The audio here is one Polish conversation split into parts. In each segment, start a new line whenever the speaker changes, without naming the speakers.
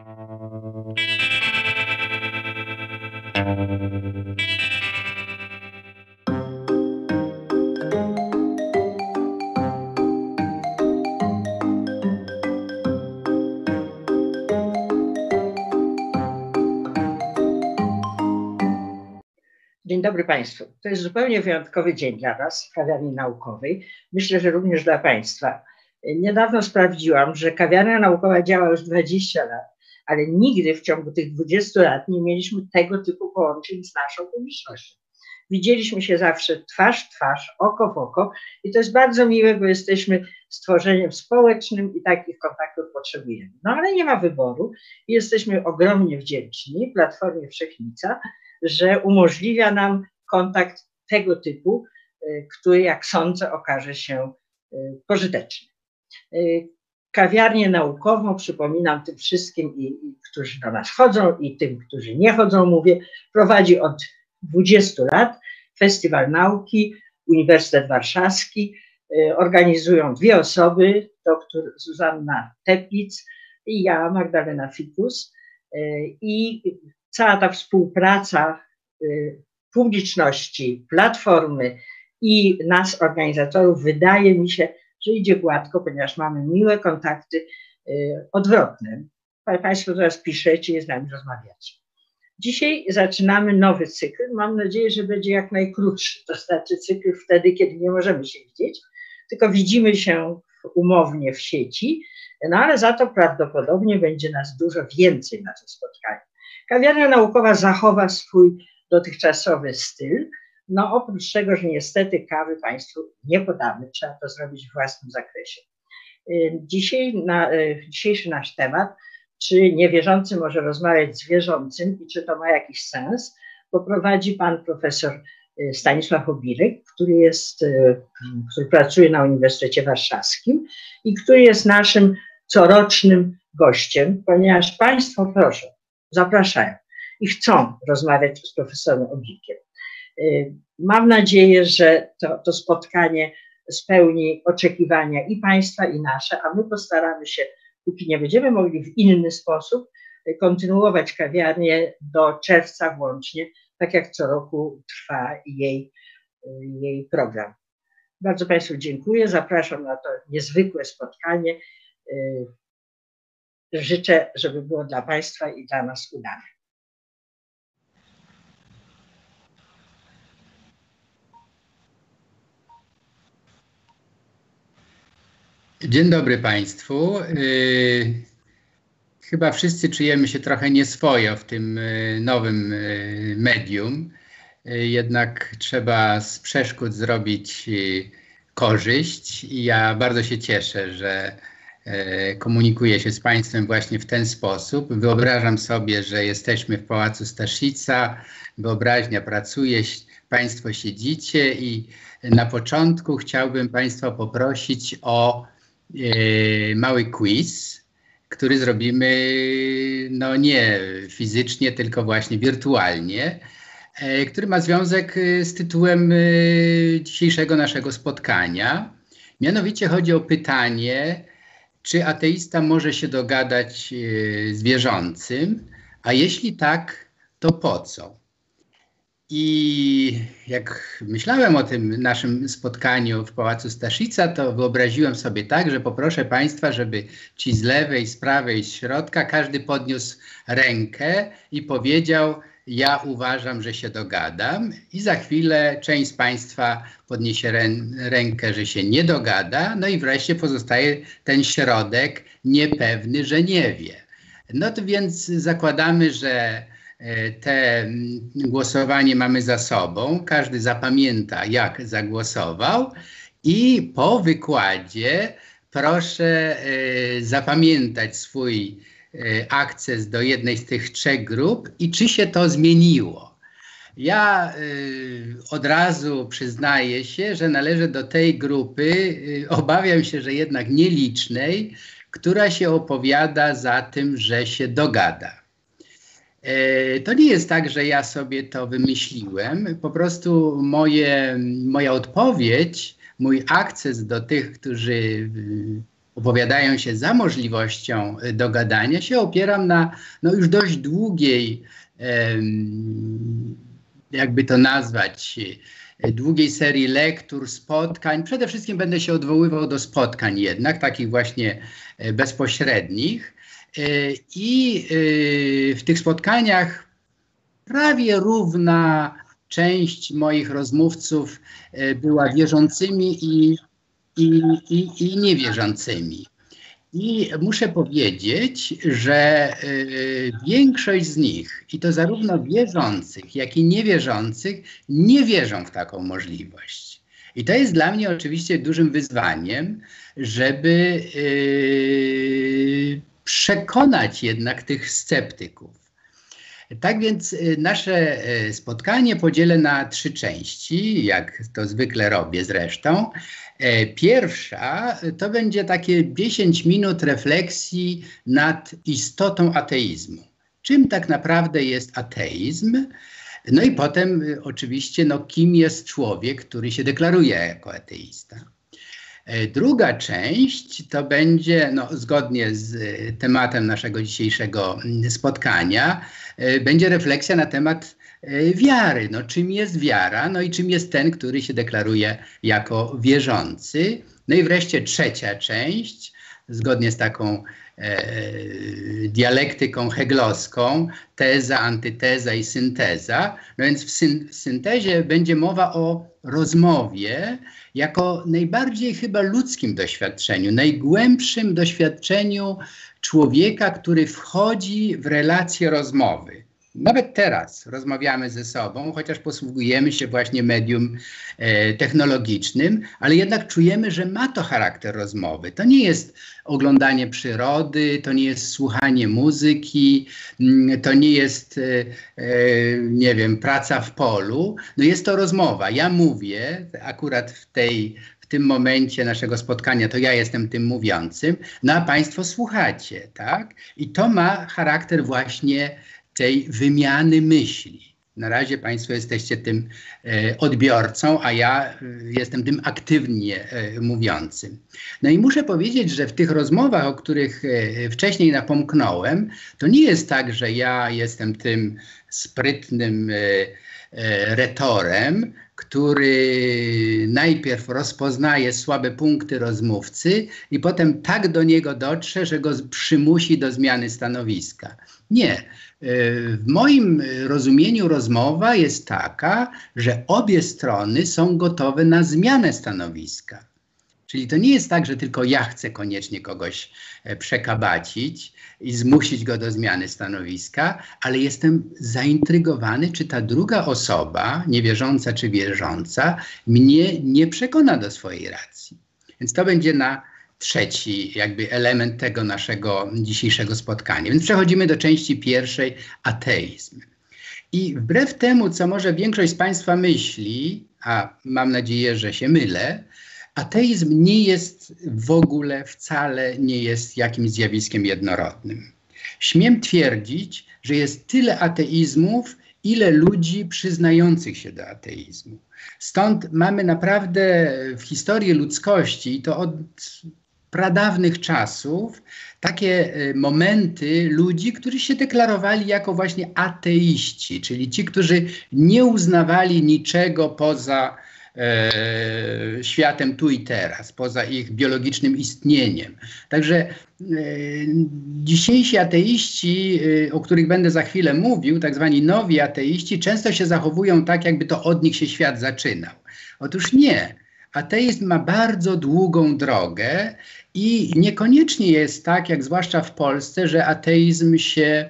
Dzień dobry Państwu. To jest zupełnie wyjątkowy dzień dla Was w kawiarni naukowej. Myślę, że również dla Państwa. Niedawno sprawdziłam, że kawiarnia naukowa działa już 20 lat, ale nigdy w ciągu tych 20 lat nie mieliśmy tego typu połączeń z naszą publicznością. Widzieliśmy się zawsze twarz w twarz, oko w oko i to jest bardzo miłe, bo jesteśmy stworzeniem społecznym i takich kontaktów potrzebujemy. No ale nie ma wyboru i jesteśmy ogromnie wdzięczni Platformie Wszechnica, że umożliwia nam kontakt tego typu, y, który, jak sądzę, okaże się y, pożyteczny. Kawiarnię naukową, przypominam tym wszystkim, i, i, którzy do nas chodzą, i tym, którzy nie chodzą, mówię, prowadzi od 20 lat Festiwal Nauki, Uniwersytet Warszawski. Organizują dwie osoby, doktor Zuzanna Teplic i ja, Magdalena Fikus. I cała ta współpraca y, publiczności, platformy i nas, organizatorów, wydaje mi się, że idzie gładko, ponieważ mamy miłe kontakty y, odwrotne. Państwo teraz piszecie i z nami rozmawiacie. Dzisiaj zaczynamy nowy cykl. Mam nadzieję, że będzie jak najkrótszy. To znaczy cykl wtedy, kiedy nie możemy się widzieć, tylko widzimy się umownie w sieci, no ale za to prawdopodobnie będzie nas dużo więcej na tym spotkaniu. Kawiarnia naukowa zachowa swój dotychczasowy styl, no oprócz tego, że niestety kawy Państwu nie podamy, trzeba to zrobić w własnym zakresie. Y, dzisiaj na, y, dzisiejszy nasz temat, czy niewierzący może rozmawiać z wierzącym i czy to ma jakiś sens, poprowadzi pan profesor y, Stanisław Obirek, który jest, który pracuje na Uniwersytecie Warszawskim i który jest naszym corocznym gościem, ponieważ Państwo proszę, zapraszają i chcą rozmawiać z profesorem Oblikiem. Y, mam nadzieję, że to, to spotkanie spełni oczekiwania i Państwa, i nasze, a my postaramy się, póki nie będziemy mogli w inny sposób, y, kontynuować kawiarnię do czerwca włącznie, tak jak co roku trwa jej, y, jej program. Bardzo Państwu dziękuję, zapraszam na to niezwykłe spotkanie życzę, żeby było dla Państwa i dla nas udane.
Dzień dobry Państwu. Y, chyba wszyscy czujemy się trochę nieswojo w tym y, nowym y, medium. Jednak trzeba z przeszkód zrobić korzyść i ja bardzo się cieszę, że komunikuję się z Państwem właśnie w ten sposób. Wyobrażam sobie, że jesteśmy w Pałacu Staszica, wyobraźnia pracuje, Państwo siedzicie i na początku chciałbym Państwa poprosić o mały quiz, który zrobimy no nie fizycznie, tylko właśnie wirtualnie, e, który ma związek z tytułem dzisiejszego naszego spotkania. Mianowicie chodzi o pytanie, czy ateista może się dogadać e, z wierzącym, a jeśli tak, to po co? I jak myślałem o tym naszym spotkaniu w Pałacu Staszica, to wyobraziłem sobie tak, że poproszę Państwa, żeby ci z lewej, z prawej, z środka, każdy podniósł rękę i powiedział, ja uważam, że się dogadam i za chwilę część z Państwa podniesie rę rękę, że się nie dogada, no i wreszcie pozostaje ten środek niepewny, że nie wie. No to więc zakładamy, że te głosowanie mamy za sobą, każdy zapamięta, jak zagłosował i po wykładzie proszę y, zapamiętać swój E, akces do jednej z tych trzech grup i czy się to zmieniło. Ja y, od razu przyznaję się, że należę do tej grupy, y, obawiam się, że jednak nielicznej, która się opowiada za tym, że się dogada. Y, to nie jest tak, że ja sobie to wymyśliłem. Po prostu moje, moja odpowiedź, mój akces do tych, którzy opowiadają się za możliwością dogadania się, opieram na no, już dość długiej, jakby to nazwać, długiej serii lektur, spotkań. Przede wszystkim będę się odwoływał do spotkań jednak, takich właśnie e, bezpośrednich. E, I e, w tych spotkaniach prawie równa część moich rozmówców była wierzącymi i, i, i, i niewierzącymi. I muszę powiedzieć, że y, większość z nich, i to zarówno wierzących, jak i niewierzących, nie wierzą w taką możliwość. I to jest dla mnie oczywiście dużym wyzwaniem, żeby y, przekonać jednak tych sceptyków. Tak więc y, nasze spotkanie podzielę na trzy części, jak to zwykle robię zresztą. E, pierwsza to będzie takie 10 minut refleksji nad istotą ateizmu. Czym tak naprawdę jest ateizm? No i potem y, oczywiście, no, kim jest człowiek, który się deklaruje jako ateista. E, druga część to będzie, no, zgodnie z y, tematem naszego dzisiejszego mm, spotkania, e, będzie refleksja na temat E, wiary. No, czym jest wiara? No i czym jest ten, który się deklaruje jako wierzący? No i wreszcie trzecia część, zgodnie z taką e, dialektyką heglowską, teza, antyteza i synteza. No więc w, syn w syntezie będzie mowa o rozmowie jako najbardziej chyba ludzkim doświadczeniu, najgłębszym doświadczeniu człowieka, który wchodzi w relację rozmowy. Nawet teraz rozmawiamy ze sobą, chociaż posługujemy się właśnie medium e, technologicznym, ale jednak czujemy, że ma to charakter rozmowy. To nie jest oglądanie przyrody, to nie jest słuchanie muzyki, mm, to nie jest, e, e, nie wiem, praca w polu. No jest to rozmowa. Ja mówię akurat w tej w tym momencie naszego spotkania to ja jestem tym mówiącym, no a Państwo słuchacie, tak? I to ma charakter właśnie tej wymiany myśli. Na razie Państwo jesteście tym e, odbiorcą, a ja e, jestem tym aktywnie e, mówiącym. No i muszę powiedzieć, że w tych rozmowach, o których e, wcześniej napomknąłem, to nie jest tak, że ja jestem tym sprytnym e, e, retorem, który najpierw rozpoznaje słabe punkty rozmówcy i potem tak do niego dotrze, że go przymusi do zmiany stanowiska. Nie. W moim rozumieniu rozmowa jest taka, że obie strony są gotowe na zmianę stanowiska. Czyli to nie jest tak, że tylko ja chcę koniecznie kogoś e, przekabacić i zmusić go do zmiany stanowiska, ale jestem zaintrygowany, czy ta druga osoba, niewierząca czy wierząca, mnie nie przekona do swojej racji. Więc to będzie na trzeci jakby element tego naszego dzisiejszego spotkania. Więc przechodzimy do części pierwszej, ateizm. I wbrew temu, co może większość z Państwa myśli, a mam nadzieję, że się mylę, ateizm nie jest w ogóle, wcale nie jest jakimś zjawiskiem jednorodnym. Śmiem twierdzić, że jest tyle ateizmów, ile ludzi przyznających się do ateizmu. Stąd mamy naprawdę w historii ludzkości, i to od pradawnych czasów takie e, momenty ludzi, którzy się deklarowali jako właśnie ateiści, czyli ci, którzy nie uznawali niczego poza e, światem tu i teraz, poza ich biologicznym istnieniem. Także e, dzisiejsi ateiści, e, o których będę za chwilę mówił, tak zwani nowi ateiści, często się zachowują tak, jakby to od nich się świat zaczynał. Otóż nie. Ateizm ma bardzo długą drogę i niekoniecznie jest tak, jak zwłaszcza w Polsce, że ateizm się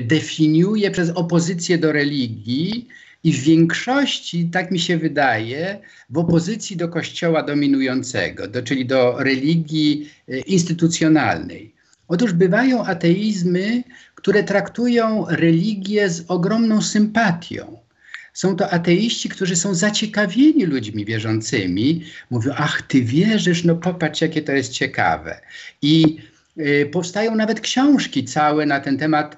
definiuje przez opozycję do religii i w większości, tak mi się wydaje, w opozycji do kościoła dominującego, do, czyli do religii e, instytucjonalnej. Otóż bywają ateizmy, które traktują religię z ogromną sympatią są to ateiści, którzy są zaciekawieni ludźmi wierzącymi. Mówią, ach, ty wierzysz, no popatrz, jakie to jest ciekawe. I y, powstają nawet książki całe na ten temat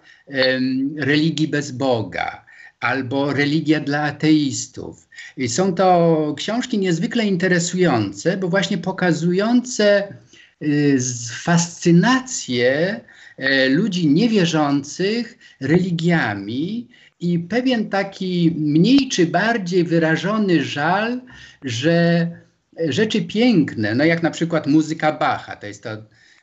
religii bez Boga albo religia dla ateistów. I są to książki niezwykle interesujące, bo właśnie pokazujące fascynację ludzi niewierzących religiami i pewien taki mniej czy bardziej wyrażony żal, że rzeczy piękne, no jak na przykład muzyka Bacha, to jest to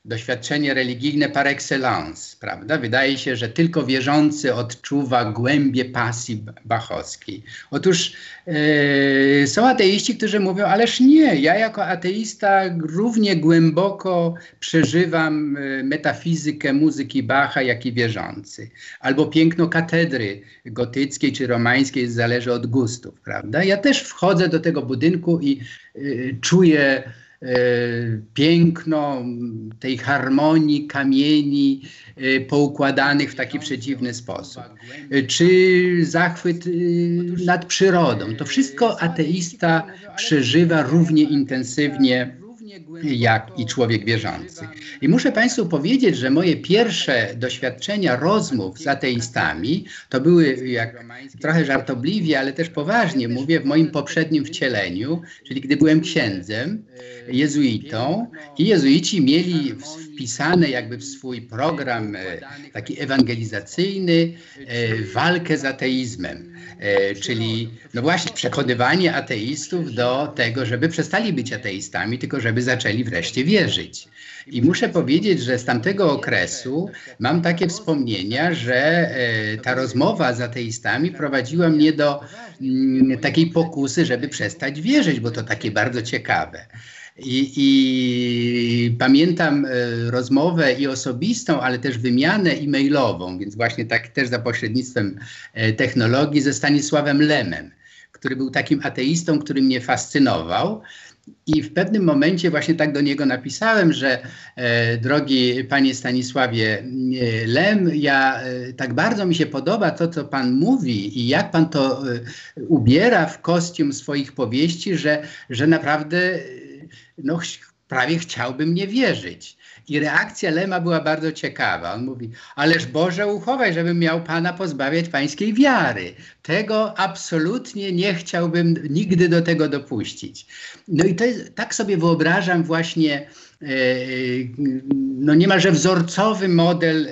doświadczenie religijne par excellence, prawda? Wydaje się, że tylko wierzący odczuwa głębie pasji bachowskiej. Otóż e, są ateiści, którzy mówią, ależ nie, ja jako ateista równie głęboko przeżywam e, metafizykę muzyki Bacha, jak i wierzący. Albo piękno katedry gotyckiej czy romańskiej, zależy od gustów, prawda? Ja też wchodzę do tego budynku i e, czuję piękno tej harmonii kamieni e, poukładanych w taki przedziwny sposób, e, czy zachwyt nad przyrodą. To wszystko ateista przeżywa równie intensywnie jak i człowiek wierzący. I muszę Państwu powiedzieć, że moje pierwsze doświadczenia rozmów z ateistami to były, jak trochę żartobliwie, ale też poważnie mówię, w moim poprzednim wcieleniu, czyli gdy byłem księdzem, jezuitą i jezuici mieli wpisane jakby w swój program e, taki ewangelizacyjny e, walkę z ateizmem, e, czyli no właśnie przekonywanie ateistów do tego, żeby przestali być ateistami, tylko żeby zaczęli wreszcie wierzyć. I muszę powiedzieć, że z tamtego okresu mam takie wspomnienia, że ta rozmowa z ateistami prowadziła mnie do mm, takiej pokusy, żeby przestać wierzyć, bo to takie bardzo ciekawe. I, I, pamiętam e, rozmowę i osobistą, ale też wymianę e-mailową, więc właśnie tak też za pośrednictwem e, technologii ze Stanisławem Lemem, który był takim ateistą, który mnie fascynował. I w pewnym momencie właśnie tak do niego napisałem, że e, drogi panie Stanisławie e, Lem, ja e, tak bardzo mi się podoba to, co pan mówi i jak pan to e, ubiera w kostium swoich powieści, że, że naprawdę no, prawie chciałbym nie wierzyć. I reakcja Lema była bardzo ciekawa. On mówi, ależ Boże uchowaj, żebym miał Pana pozbawiać Pańskiej wiary. Tego absolutnie nie chciałbym nigdy do tego dopuścić. No i to jest, tak sobie wyobrażam właśnie e, no niemalże wzorcowy model e,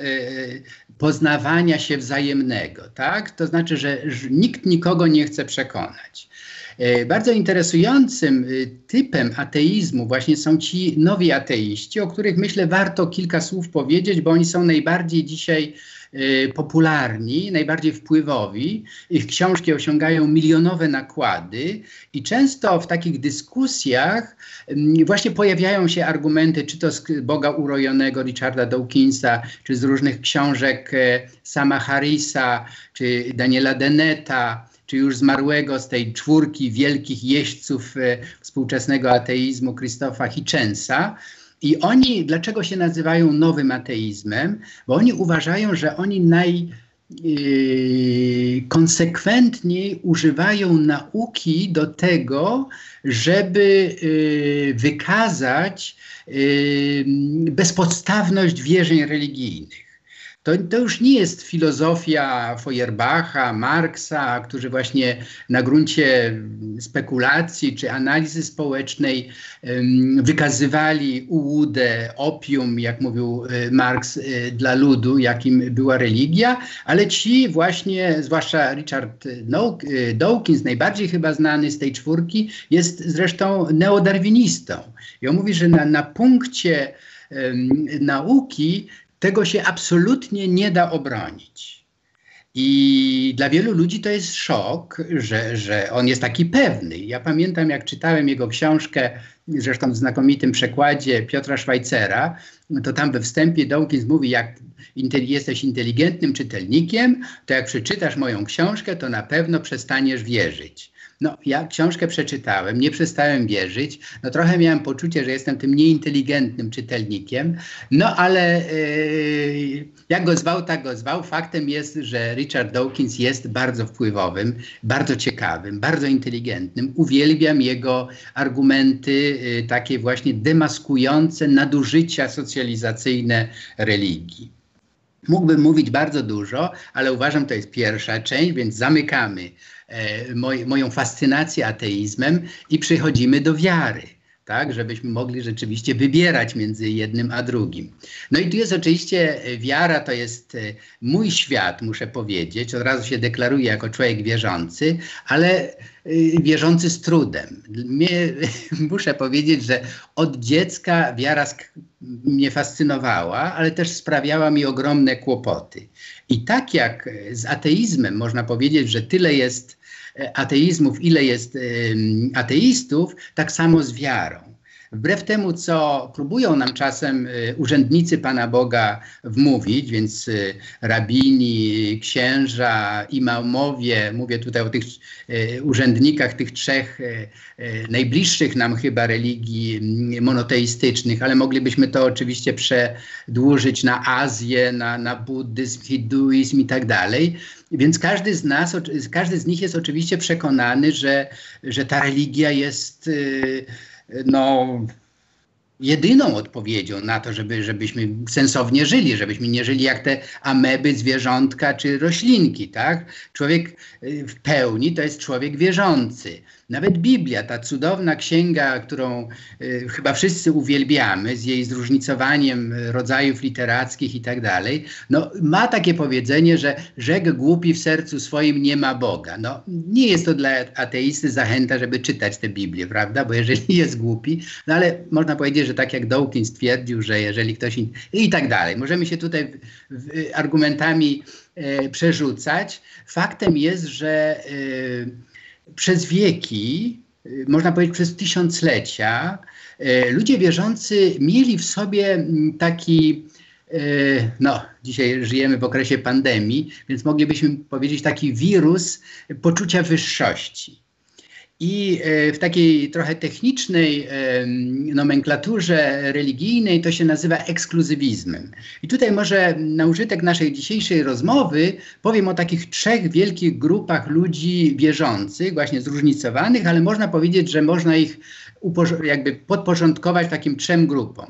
poznawania się wzajemnego, tak? To znaczy, że nikt nikogo nie chce przekonać. E, bardzo interesującym e, typem ateizmu właśnie są ci nowi ateiści, o których myślę warto kilka słów powiedzieć, bo oni są najbardziej dzisiaj e, popularni, najbardziej wpływowi. Ich książki osiągają milionowe nakłady i często w takich dyskusjach właśnie pojawiają się argumenty, czy to z Boga urojonego Richarda Dawkinsa, czy z różnych książek Sama Harrisa, czy Daniela Deneta, czy już zmarłego z tej czwórki wielkich jeźdźców e, współczesnego ateizmu Krzysztofa Hitchensa. I oni, dlaczego się nazywają nowym ateizmem? Bo oni uważają, że oni najkonsekwentniej yy, używają nauki do tego, żeby yy, wykazać yy, bezpodstawność wierzeń religijnych. To, to już nie jest filozofia Feuerbacha, Marksa, którzy właśnie na gruncie spekulacji czy analizy społecznej wykazywali ułudę, opium, jak mówił y, Marx, y, dla ludu, jakim była religia, ale ci właśnie, zwłaszcza Richard y, Dawkins, najbardziej chyba znany z tej czwórki, jest zresztą neodarwinistą. I on mówi, że na, na punkcie nauki tego się absolutnie nie da obronić. I dla wielu ludzi to jest szok, że, że on jest taki pewny. Ja pamiętam, jak czytałem jego książkę, zresztą w znakomitym przekładzie Piotra Szwajcera, to tam we wstępie Dawkins mówi, jak jesteś inteligentnym czytelnikiem, to jak przeczytasz moją książkę, to na pewno przestaniesz wierzyć. No, ja książkę przeczytałem, nie przestałem wierzyć. No, trochę miałem poczucie, że jestem tym nieinteligentnym czytelnikiem. No, ale yy, jak go zwał, tak go zwał. Faktem jest, że Richard Dawkins jest bardzo wpływowym, bardzo ciekawym, bardzo inteligentnym. Uwielbiam jego argumenty yy, takie właśnie demaskujące nadużycia socjalizacyjne religii. Mógłbym mówić bardzo dużo, ale uważam, to jest pierwsza część, więc zamykamy moj, moją fascynację ateizmem i przechodzimy do wiary. tak, żebyśmy mogli rzeczywiście wybierać między jednym a drugim. No i tu jest oczywiście wiara, to jest e, mój świat, muszę powiedzieć. Od razu się deklaruję jako człowiek wierzący, ale e, wierzący z trudem. Mnie, muszę powiedzieć, że od dziecka wiara mnie fascynowała, ale też sprawiała mi ogromne kłopoty. I tak jak z ateizmem można powiedzieć, że tyle jest ateizmów, ile jest ateistów, tak samo z wiarą. Wbrew temu, co próbują nam czasem y, urzędnicy Pana Boga wmówić, więc y, rabini, księża, imamowie, mówię tutaj o tych y, urzędnikach tych trzech najbliższych nam chyba religii mm, monoteistycznych, ale moglibyśmy to oczywiście przedłużyć na Azję, na, na buddyzm, hinduizm i tak dalej. Więc każdy z nas, każdy z nich jest oczywiście przekonany, że, że ta religia jest no, jedyną odpowiedzią na to, żeby, żebyśmy sensownie żyli, żebyśmy nie żyli jak te ameby, zwierzątka czy roślinki, tak? Człowiek y, w pełni to jest człowiek wierzący. Nawet Biblia, ta cudowna księga, którą y, chyba wszyscy uwielbiamy, z jej zróżnicowaniem rodzajów literackich i tak dalej, no, ma takie powiedzenie, że rzek głupi w sercu swoim nie ma Boga. No, nie jest to dla ateisty zachęta, żeby czytać tę Biblię, prawda? Bo jeżeli jest głupi, no ale można powiedzieć, że tak jak Dawkins twierdził, że jeżeli ktoś... In... i tak dalej. Możemy się tutaj w, w, argumentami e, przerzucać. Faktem jest, że... E, przez wieki, y, można powiedzieć przez tysiąclecia, y, ludzie wierzący mieli w sobie mm, taki, y, no, dzisiaj żyjemy w okresie pandemii, więc moglibyśmy powiedzieć taki wirus poczucia wyższości. I e, w takiej trochę technicznej nomenklaturze religijnej to się nazywa ekskluzywizmem. I tutaj może na użytek naszej dzisiejszej rozmowy powiem o takich trzech wielkich grupach ludzi wierzących, właśnie zróżnicowanych, ale można powiedzieć, że można ich jakby podporządkować takim trzem grupom.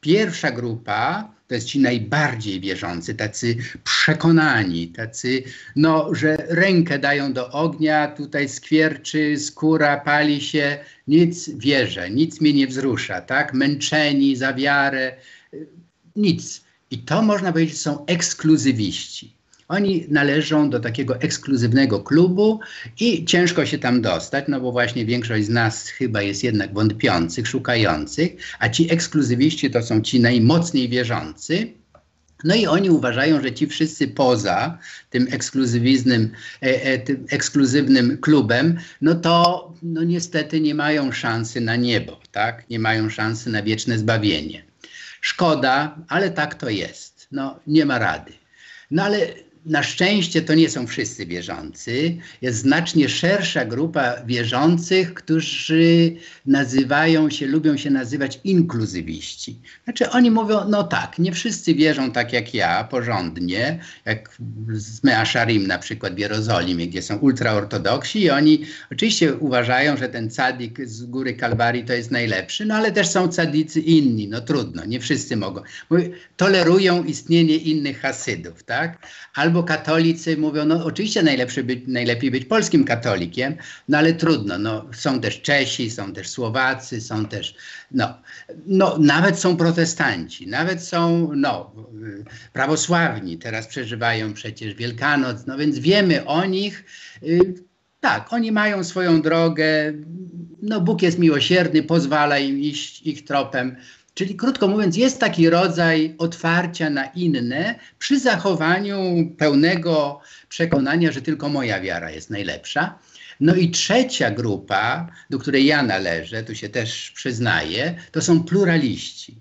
Pierwsza grupa to jest ci najbardziej wierzący, tacy przekonani, tacy, no, że rękę dają do ognia, tutaj skwierczy, skóra pali się, nic wierzę, nic mnie nie wzrusza, tak? Męczeni za wiarę, nic. I to można powiedzieć są ekskluzywiści. Oni należą do takiego ekskluzywnego klubu i ciężko się tam dostać, no bo właśnie większość z nas chyba jest jednak wątpiących, szukających, a ci ekskluzywiści to są ci najmocniej wierzący. No i oni uważają, że ci wszyscy poza tym ekskluzywiznym, e, e, tym ekskluzywnym klubem, no to no niestety nie mają szansy na niebo, tak? Nie mają szansy na wieczne zbawienie. Szkoda, ale tak to jest. No nie ma rady. No ale na szczęście to nie są wszyscy wierzący. Jest znacznie szersza grupa wierzących, którzy nazywają się, lubią się nazywać inkluzywiści. Znaczy oni mówią, no tak, nie wszyscy wierzą tak jak ja, porządnie, jak z Measharim na przykład w Jerozolimie, gdzie są ultraortodoksi i oni oczywiście uważają, że ten cadik z góry Kalwarii to jest najlepszy, no ale też są cadicy inni, no trudno, nie wszyscy mogą. Tolerują istnienie innych hasydów, tak? Albo albo katolicy mówią, no oczywiście najlepszy być, najlepiej być polskim katolikiem, no ale trudno, no, są też Czesi, są też Słowacy, są też, no, no nawet są protestanci, nawet są, no, prawosławni, teraz przeżywają przecież Wielkanoc, no więc wiemy o nich, y, tak, oni mają swoją drogę, no Bóg jest miłosierny, pozwala im iść ich tropem, Czyli krótko mówiąc, jest taki rodzaj otwarcia na inne przy zachowaniu pełnego przekonania, że tylko moja wiara jest najlepsza. No i trzecia grupa, do której ja należę, tu się też przyznaję, to są pluraliści.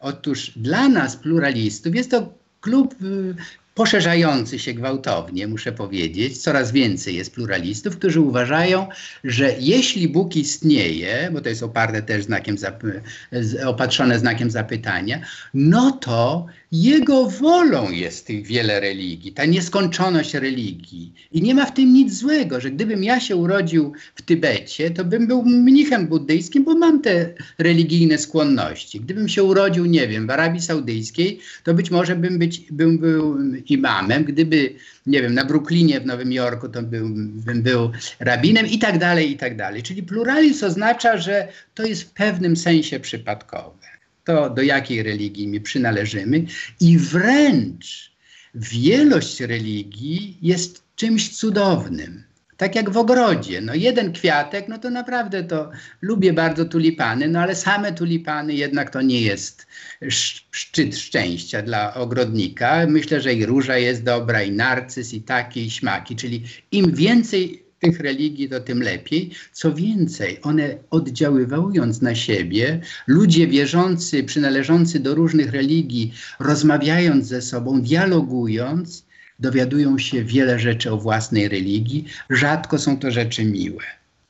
Otóż dla nas, pluralistów, jest to klub y, poszerzający się gwałtownie, muszę powiedzieć. Coraz więcej jest pluralistów, którzy uważają, że jeśli Bóg istnieje, bo to jest oparte też znakiem, opatrzone znakiem zapytania, no to jego wolą jest tych wiele religii, ta nieskończoność religii. I nie ma w tym nic złego, że gdybym ja się urodził w Tybecie, to bym był mnichem buddyjskim, bo mam te religijne skłonności. Gdybym się urodził, nie wiem, w Arabii Saudyjskiej, to być może bym, być, bym był imamem, gdyby, nie wiem, na Brooklynie w Nowym Jorku to był, bym był rabinem i tak dalej, i tak dalej. Czyli pluralizm oznacza, że to jest w pewnym sensie przypadkowe. To do jakiej religii mi przynależymy i wręcz wielość religii jest czymś cudownym. Tak jak w ogrodzie. No jeden kwiatek, no to naprawdę to lubię bardzo tulipany, no ale same tulipany jednak to nie jest szczyt szczęścia dla ogrodnika. Myślę, że i róża jest dobra, i narcyz, i takie, i śmaki. Czyli im więcej tych religii, to tym lepiej. Co więcej, one oddziaływując na siebie, ludzie wierzący, przynależący do różnych religii, rozmawiając ze sobą, dialogując, dowiadują się wiele rzeczy o własnej religii. Rzadko są to rzeczy miłe.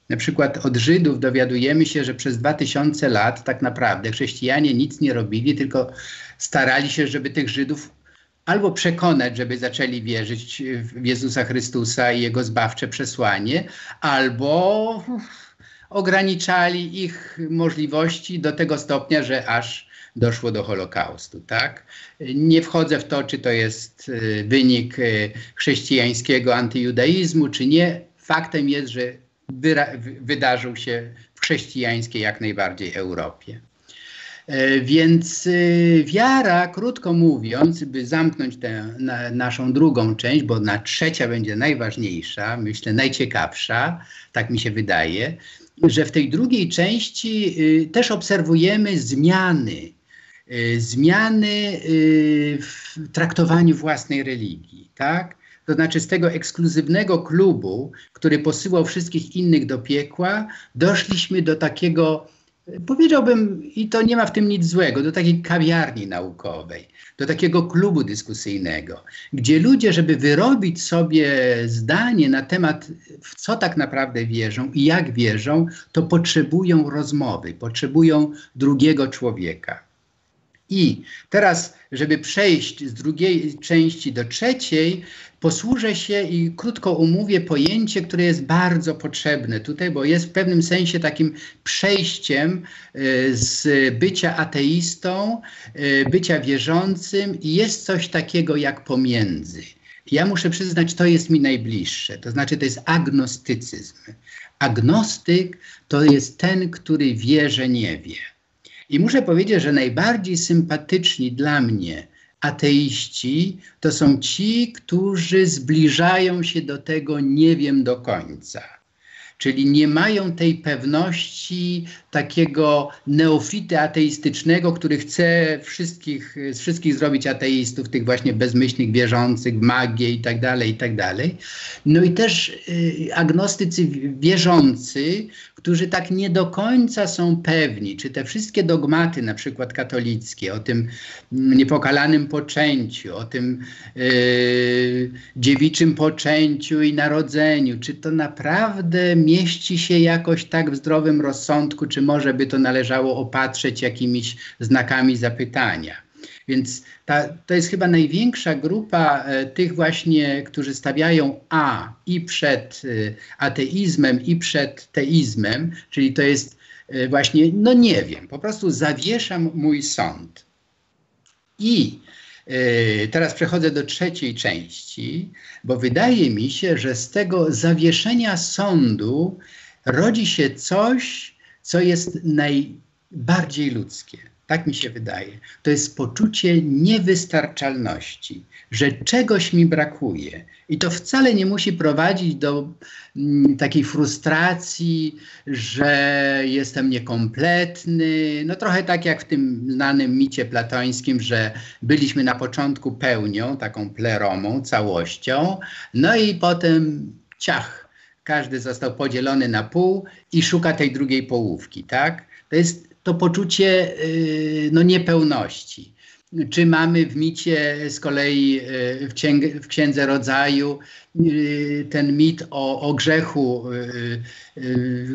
Na przykład od Żydów dowiadujemy się, że przez 2000 lat tak naprawdę chrześcijanie nic nie robili, tylko starali się, żeby tych Żydów albo przekonać, żeby zaczęli wierzyć w Jezusa Chrystusa i Jego zbawcze przesłanie, albo ograniczali ich możliwości do tego stopnia, że aż doszło do Holokaustu. Tak? Nie wchodzę w to, czy to jest y, wynik y, chrześcijańskiego antyjudaizmu, czy nie. Faktem jest, że wydarzył się w chrześcijańskiej jak najbardziej Europie. E, więc y, wiara, krótko mówiąc, by zamknąć tę na, naszą drugą część, bo na trzecia będzie najważniejsza, myślę najciekawsza, tak mi się wydaje, że w tej drugiej części y, też obserwujemy zmiany, zmiany w traktowaniu własnej religii, tak? To znaczy z tego ekskluzywnego klubu, który posyłał wszystkich innych do piekła, doszliśmy do takiego powiedziałbym, i to nie ma w tym nic złego, do takiej kawiarni naukowej, do takiego klubu dyskusyjnego, gdzie ludzie, żeby wyrobić sobie zdanie na temat, w co tak naprawdę wierzą i jak wierzą, to potrzebują rozmowy, potrzebują drugiego człowieka. I teraz, żeby przejść z drugiej części do trzeciej, posłużę się i krótko umówię pojęcie, które jest bardzo potrzebne tutaj, bo jest w pewnym sensie takim przejściem e, z bycia ateistą, e, bycia wierzącym i jest coś takiego jak pomiędzy. Ja muszę przyznać, to jest mi najbliższe, to znaczy to jest agnostycyzm. Agnostyk to jest ten, który wie, że nie wie. I muszę powiedzieć, że najbardziej sympatyczni dla mnie ateiści to są ci, którzy zbliżają się do tego nie wiem do końca. Czyli nie mają tej pewności takiego neofity ateistycznego, który chce wszystkich, z wszystkich zrobić ateistów, tych właśnie bezmyślnych, wierzących magię i tak dalej, i tak dalej. No i też y, agnostycy wierzący, którzy tak nie do końca są pewni, czy te wszystkie dogmaty, na przykład katolickie, o tym niepokalanym poczęciu, o tym yy, dziewiczym poczęciu i narodzeniu, czy to naprawdę mieści się jakoś tak w zdrowym rozsądku, czy może by to należało opatrzeć jakimiś znakami zapytania. Więc ta, to jest chyba największa grupa e, tych właśnie, którzy stawiają A i przed e, ateizmem, i przed teizmem, czyli to jest e, właśnie, no nie wiem, po prostu zawieszam mój sąd. I e, teraz przechodzę do trzeciej części, bo wydaje mi się, że z tego zawieszenia sądu rodzi się coś, co jest najbardziej ludzkie. Tak mi się wydaje. To jest poczucie niewystarczalności, że czegoś mi brakuje. I to wcale nie musi prowadzić do mm, takiej frustracji, że jestem niekompletny. No trochę tak jak w tym znanym micie platońskim, że byliśmy na początku pełnią, taką pleromą, całością, no i potem ciach, każdy został podzielony na pół i szuka tej drugiej połówki, tak? To jest to poczucie y, no, niepełności. Czy mamy w micie z kolei y, w, księg, w Księdze Rodzaju y, ten mit o, o grzechu,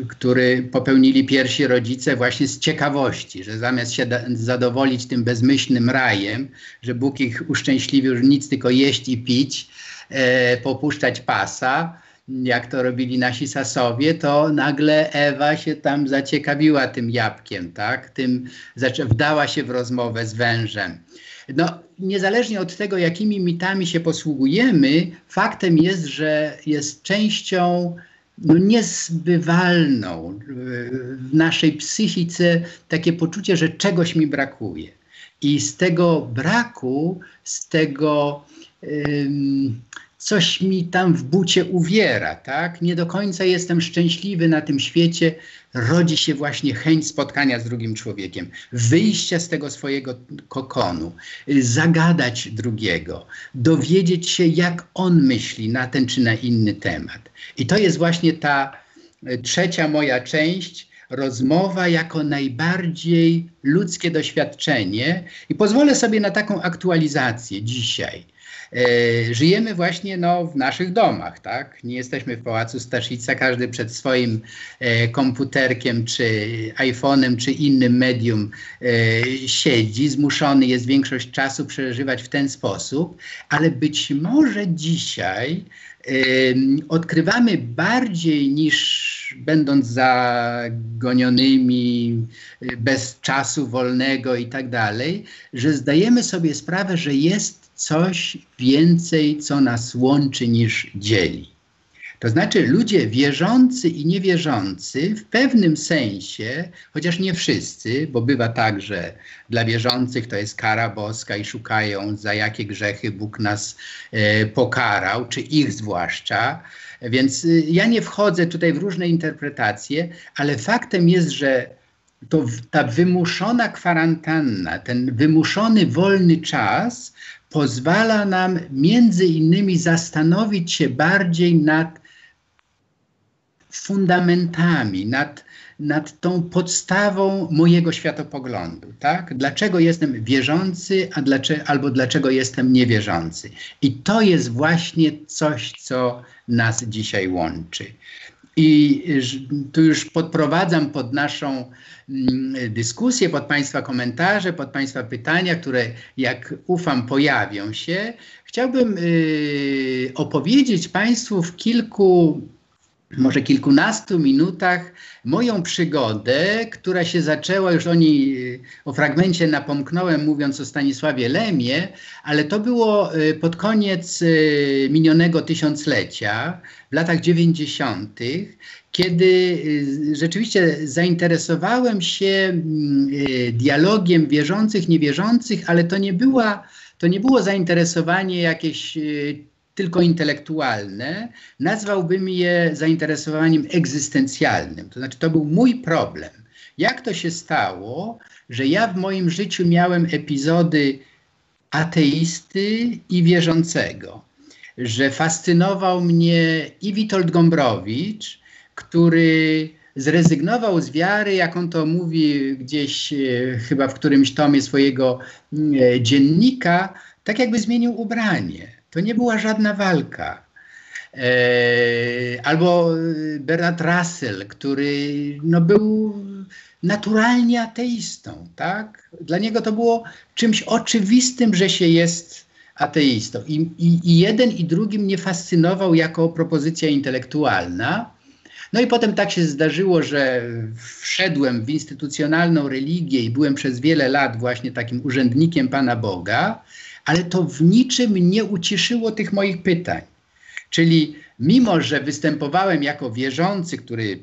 który popełnili pierwsi rodzice właśnie z ciekawości, że zamiast się zadowolić tym bezmyślnym rajem, że Bóg ich uszczęśliwił, że nic tylko jeść i pić, e, popuszczać pasa, jak to robili nasi Sasowie, to nagle Ewa się tam zaciekawiła tym jabłkiem, tak? Tym wdała się w rozmowę z wężem. No, niezależnie od tego, jakimi mitami się posługujemy, faktem jest, że jest częścią no, niezbywalną w naszej psychice takie poczucie, że czegoś mi brakuje. I z tego braku, z tego coś mi tam w bucie uwiera, tak? Nie do końca jestem szczęśliwy na tym świecie, rodzi się właśnie chęć spotkania z drugim człowiekiem, wyjścia z tego swojego kokonu, zagadać drugiego, dowiedzieć się, jak on myśli na ten czy na inny temat. I to jest właśnie ta e, trzecia moja część, rozmowa jako najbardziej ludzkie doświadczenie. I pozwolę sobie na taką aktualizację dzisiaj. E, żyjemy właśnie no, w naszych domach, tak? Nie jesteśmy w Pałacu Staszica, każdy przed swoim e, komputerkiem, czy iPhone'em, czy innym medium e, siedzi, zmuszony jest większość czasu przeżywać w ten sposób, ale być może dzisiaj odkrywamy bardziej niż będąc zagonionymi, bez czasu wolnego i tak dalej, że zdajemy sobie sprawę, że jest coś więcej, co nas łączy niż dzieli. To znaczy, ludzie wierzący i niewierzący w pewnym sensie, chociaż nie wszyscy, bo bywa tak, że dla wierzących to jest kara boska i szukają, za jakie grzechy Bóg nas e, pokarał, czy ich zwłaszcza. Więc y, ja nie wchodzę tutaj w różne interpretacje, ale faktem jest, że to ta wymuszona kwarantanna, ten wymuszony wolny czas pozwala nam między innymi zastanowić się bardziej nad fundamentami, nad, nad tą podstawą mojego światopoglądu. Tak? Dlaczego jestem wierzący, a dlaczego, albo dlaczego jestem niewierzący. I to jest właśnie coś, co nas dzisiaj łączy. I tu już podprowadzam pod naszą mm, dyskusję, pod Państwa komentarze, pod Państwa pytania, które jak ufam pojawią się. Chciałbym y, opowiedzieć Państwu w kilku może kilkunastu minutach moją przygodę, która się zaczęła, już o niej, o fragmencie napomknąłem mówiąc o Stanisławie Lemie, ale to było y, pod koniec y, minionego tysiąclecia, w latach dziewięćdziesiątych, kiedy y, rzeczywiście zainteresowałem się mm, dialogiem wierzących, niewierzących, ale to nie była to nie było zainteresowanie jakieś tylko intelektualne, nazwałbym je zainteresowaniem egzystencjalnym. To znaczy, to był mój problem. Jak to się stało, że ja w moim życiu miałem epizody ateisty i wierzącego, że fascynował mnie i Witold Gombrowicz, który zrezygnował z wiary, jak on to mówi gdzieś e, chyba w którymś tomie swojego e, dziennika, tak jakby zmienił ubranie. To nie była żadna walka. E, albo Bernard Russell, który no, był naturalnie ateistą. Tak? Dla niego to było czymś oczywistym, że się jest ateistą. I, i, I, jeden i drugi mnie fascynował jako propozycja intelektualna. No i potem tak się zdarzyło, że wszedłem w instytucjonalną religię i byłem przez wiele lat właśnie takim urzędnikiem Pana Boga ale to w niczym nie uciszyło tych moich pytań. Czyli mimo, że występowałem jako wierzący, który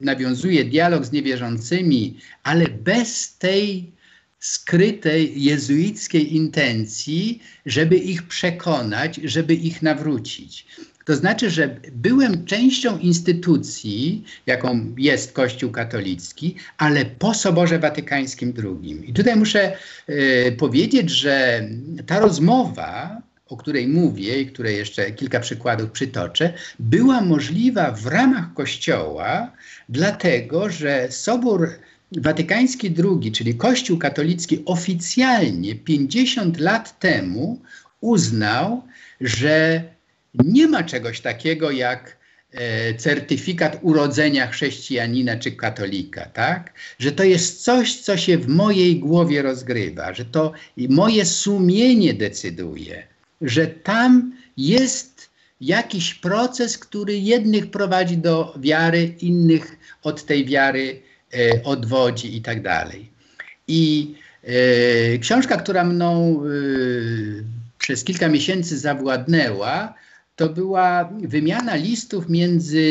nawiązuje dialog z niewierzącymi, ale bez tej skrytej jezuickiej intencji, żeby ich przekonać, żeby ich nawrócić. To znaczy, że byłem częścią instytucji, jaką jest Kościół katolicki, ale po Soborze Watykańskim II. I tutaj muszę y, powiedzieć, że ta rozmowa, o której mówię i której jeszcze kilka przykładów przytoczę, była możliwa w ramach Kościoła, dlatego że Sobór Watykański II, czyli Kościół katolicki, oficjalnie 50 lat temu uznał, że nie ma czegoś takiego jak e, certyfikat urodzenia chrześcijanina czy katolika, tak? Że to jest coś, co się w mojej głowie rozgrywa, że to moje sumienie decyduje, że tam jest jakiś proces, który jednych prowadzi do wiary, innych od tej wiary e, odwodzi i tak dalej. I Książka, która mną przez kilka miesięcy zawładnęła, to była wymiana listów między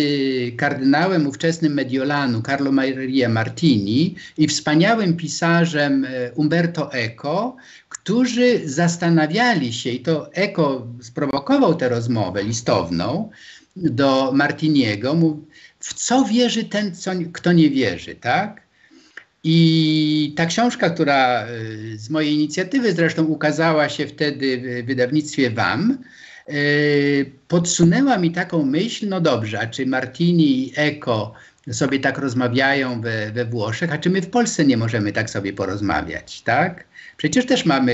kardynałem ówczesnym Mediolanu, Carlo Maria Martini i wspaniałym pisarzem e, Umberto Eco, którzy zastanawiali się, i to Eco sprowokował tę rozmowę listowną do Martiniego, w co wierzy ten, co, kto nie wierzy, tak? I ta książka, która e, z mojej inicjatywy zresztą ukazała się wtedy w wydawnictwie WAM, podsunęła mi taką myśl, no dobrze, a czy Martini i Eko sobie tak rozmawiają we, we Włoszech, a czy my w Polsce nie możemy tak sobie porozmawiać, tak? Przecież też mamy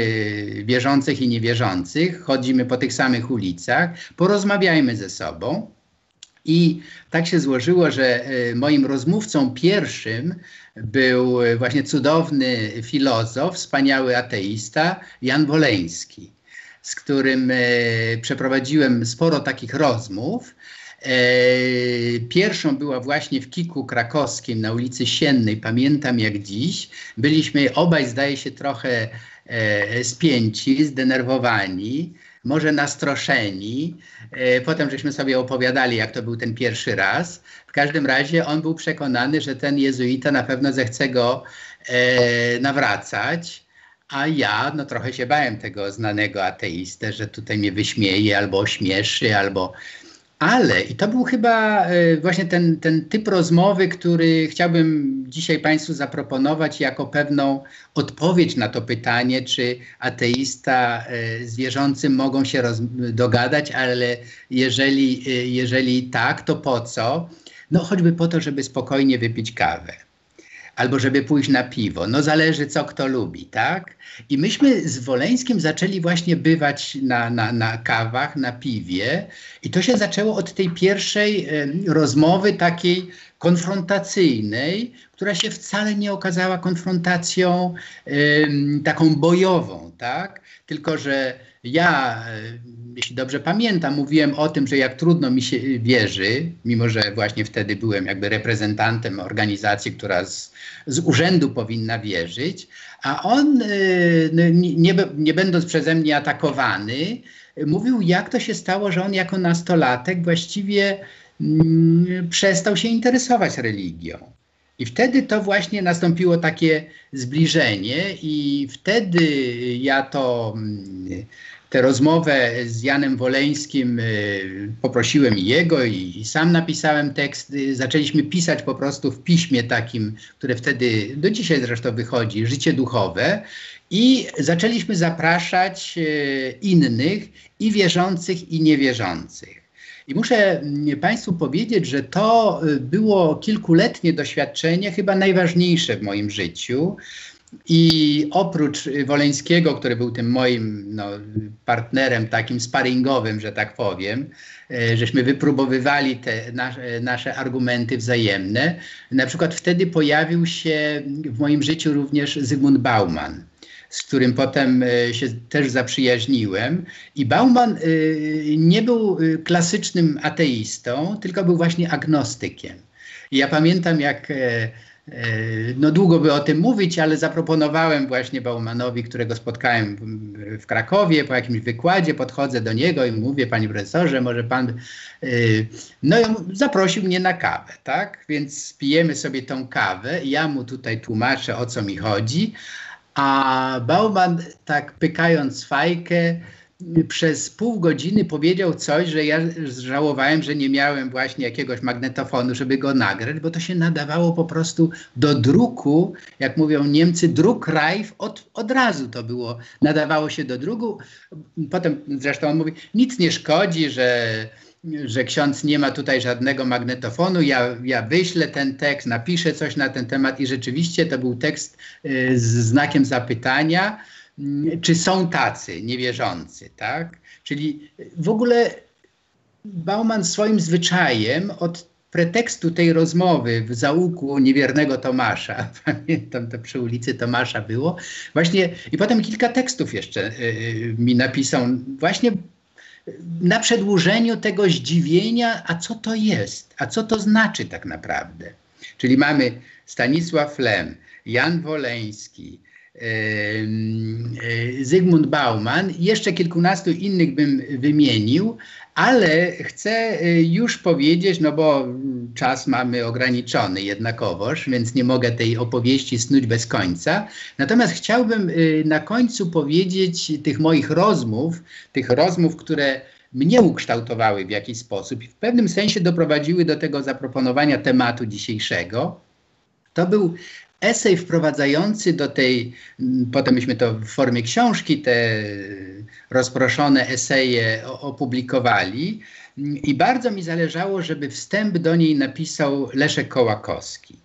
wierzących i niewierzących, chodzimy po tych samych ulicach, porozmawiajmy ze sobą. I tak się złożyło, że e, moim rozmówcą pierwszym był właśnie cudowny filozof, wspaniały ateista Jan Woleński, z którym e, przeprowadziłem sporo takich rozmów. E, pierwszą była właśnie w Kiku Krakowskim na ulicy Siennej, pamiętam jak dziś. Byliśmy obaj, zdaje się, trochę spięci, zdenerwowani może nastroszeni. E, potem żeśmy sobie opowiadali, jak to był ten pierwszy raz. W każdym razie on był przekonany, że ten jezuita na pewno zechce go e, nawracać. A ja no, trochę się bałem tego znanego ateistę, że tutaj mnie wyśmieje albo ośmieszy, albo ale, i to był chyba e, właśnie ten, ten typ rozmowy, który chciałbym dzisiaj Państwu zaproponować jako pewną odpowiedź na to pytanie, czy ateista e, z wierzącym mogą się dogadać, ale jeżeli, e, jeżeli tak, to po co? No choćby po to, żeby spokojnie wypić kawę albo żeby pójść na piwo. No zależy, co kto lubi, tak? I myśmy z Woleńskim zaczęli właśnie bywać na, na, na kawach, na piwie i to się zaczęło od tej pierwszej y, rozmowy takiej konfrontacyjnej, która się wcale nie okazała konfrontacją y, taką bojową, tak? Tylko, że ja, jeśli dobrze pamiętam, mówiłem o tym, że jak trudno mi się wierzy, mimo że właśnie wtedy byłem jakby reprezentantem organizacji, która z, z urzędu powinna wierzyć, a on, e, nie, nie będąc przeze mnie atakowany, mówił, jak to się stało, że on jako nastolatek właściwie mm, przestał się interesować religią. I wtedy to właśnie nastąpiło takie zbliżenie, i wtedy ja to mm, tę rozmowę z Janem Woleńskim y, poprosiłem jego i, i, sam napisałem tekst. Zaczęliśmy pisać po prostu w piśmie takim, które wtedy do dzisiaj zresztą wychodzi, życie duchowe. I zaczęliśmy zapraszać y, innych i wierzących, i niewierzących. I muszę mm, Państwu powiedzieć, że to y, było kilkuletnie doświadczenie, chyba najważniejsze w moim życiu. I oprócz Woleńskiego, który był tym moim no, partnerem takim sparingowym, że tak powiem, e, żeśmy wypróbowywali te nasze, nasze argumenty wzajemne, na przykład wtedy pojawił się w moim życiu również Zygmunt Bauman z którym potem e, się też zaprzyjaźniłem. I Bauman e, nie był klasycznym ateistą, tylko był właśnie agnostykiem. I ja pamiętam, jak no długo by o tym mówić, ale zaproponowałem właśnie Baumanowi, którego spotkałem w, w Krakowie po jakimś wykładzie, podchodzę do niego i mówię, panie profesorze, może pan... E, no i zaprosił mnie na kawę, tak? Więc pijemy sobie tą kawę, ja mu tutaj tłumaczę, o co mi chodzi, a Bauman tak pykając fajkę, przez pół godziny powiedział coś, że ja żałowałem, że nie miałem właśnie jakiegoś magnetofonu, żeby go nagrać, bo to się nadawało po prostu do druku, jak mówią Niemcy, druckreif, od, od razu to było, nadawało się do druku. Potem zresztą on mówi, nic nie szkodzi, że że ksiądz nie ma tutaj żadnego magnetofonu, ja, ja wyślę ten tekst, napiszę coś na ten temat i rzeczywiście to był tekst y, z znakiem zapytania, czy są tacy niewierzący, tak? Czyli w ogóle Bauman swoim zwyczajem od pretekstu tej rozmowy w zaułku niewiernego Tomasza, pamiętam to przy ulicy Tomasza było, właśnie i potem kilka tekstów jeszcze y, mi napisał, właśnie na przedłużeniu tego zdziwienia, a co to jest, a co to znaczy tak naprawdę. Czyli mamy Stanisław Lem, Jan Woleński, Zygmunt Bauman, jeszcze kilkunastu innych bym wymienił, ale chcę już powiedzieć, no bo czas mamy ograniczony jednakowoż, więc nie mogę tej opowieści snuć bez końca. Natomiast chciałbym na końcu powiedzieć tych moich rozmów, tych rozmów, które mnie ukształtowały w jakiś sposób i w pewnym sensie doprowadziły do tego zaproponowania tematu dzisiejszego. To był esej wprowadzający do tej, potem myśmy to w formie książki, te rozproszone eseje opublikowali. I bardzo mi zależało, żeby wstęp do niej napisał Leszek Kołakowski.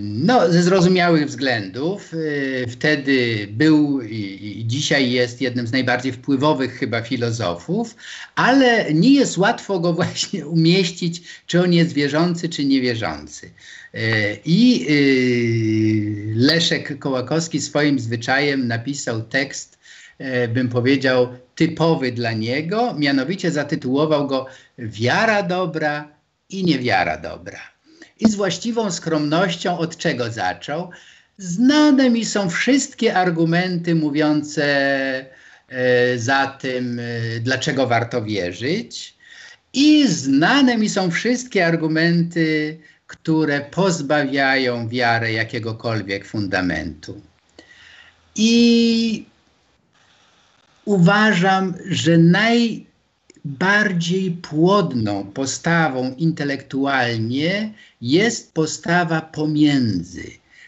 No, ze zrozumiałych względów. Y, wtedy był i dzisiaj jest jednym z najbardziej wpływowych chyba filozofów, ale nie jest łatwo go właśnie umieścić, czy on jest wierzący, czy niewierzący. Y, I y, Leszek Kołakowski swoim zwyczajem napisał tekst, bym powiedział, typowy dla niego, mianowicie zatytułował go Wiara dobra i niewiara dobra i z właściwą skromnością od czego zaczął. Znane mi są wszystkie argumenty mówiące e, za tym, e, dlaczego warto wierzyć, i znane mi są wszystkie argumenty, które pozbawiają wiarę jakiegokolwiek fundamentu. I uważam, że naj bardziej płodną postawą intelektualnie jest postawa pomiędzy.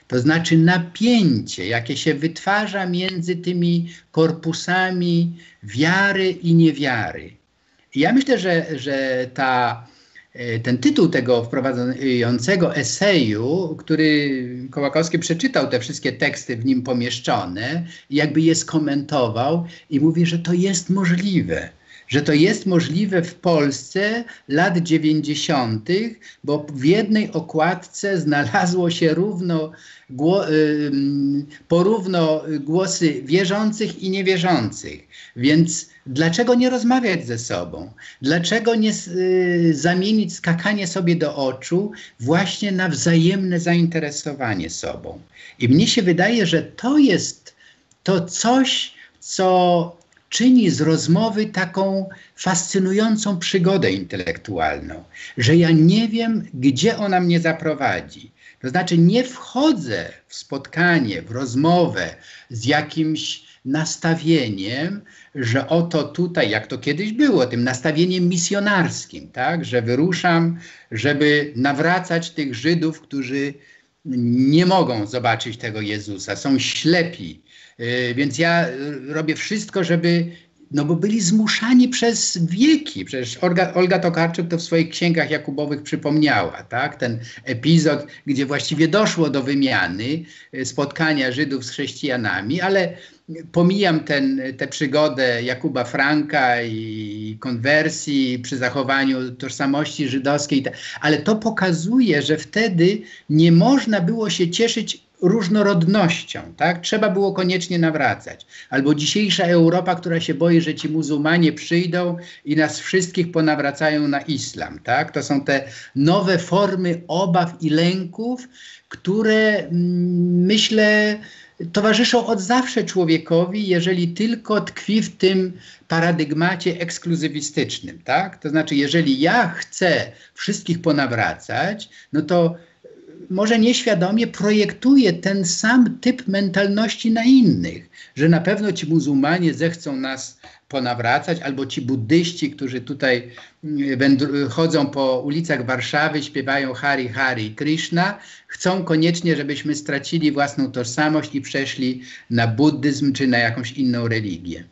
To znaczy napięcie, jakie się wytwarza między tymi korpusami wiary i niewiary. I ja myślę, że, że ta, ten tytuł tego wprowadzającego eseju, który Kołakowski przeczytał te wszystkie teksty w nim pomieszczone, jakby je skomentował i mówi, że to jest możliwe że to jest możliwe w Polsce lat 90., bo w jednej okładce znalazło się równo, gło, y, porówno głosy wierzących i niewierzących. Więc dlaczego nie rozmawiać ze sobą? Dlaczego nie y, zamienić skakanie sobie do oczu właśnie na wzajemne zainteresowanie sobą? I mnie się wydaje, że to jest to coś, co czyni z rozmowy taką fascynującą przygodę intelektualną, że ja nie wiem, gdzie ona mnie zaprowadzi. To znaczy, nie wchodzę w spotkanie, w rozmowę z jakimś nastawieniem, że oto tutaj, jak to kiedyś było, tym nastawieniem misjonarskim, tak, że wyruszam, żeby nawracać tych Żydów, którzy nie mogą zobaczyć tego Jezusa, są ślepi, E, więc ja robię wszystko, żeby no bo byli zmuszani przez wieki. Przecież Olga, Olga Tokarczuk to w swoich księgach Jakubowych przypomniała, tak? Ten epizod, gdzie właściwie doszło do wymiany e, spotkania Żydów z chrześcijanami, ale pomijam tę przygodę Jakuba Franka i konwersji przy zachowaniu tożsamości żydowskiej, ale to pokazuje, że wtedy nie można było się cieszyć różnorodnością, tak? Trzeba było koniecznie nawracać. Albo dzisiejsza Europa, która się boi, że ci muzułmanie przyjdą i nas wszystkich ponawracają na islam, tak? To są te nowe formy obaw i lęków, które mm, myślę towarzyszą od zawsze człowiekowi, jeżeli tylko tkwi w tym paradygmacie ekskluzywistycznym, tak? To znaczy, jeżeli ja chcę wszystkich ponawracać, no to może nieświadomie projektuje ten sam typ mentalności na innych, że na pewno ci muzułmanie zechcą nas ponawracać, albo ci buddyści, którzy tutaj mm, chodzą po ulicach Warszawy, śpiewają Hari Hari Krishna, chcą koniecznie, żebyśmy stracili własną tożsamość i przeszli na buddyzm czy na jakąś inną religię.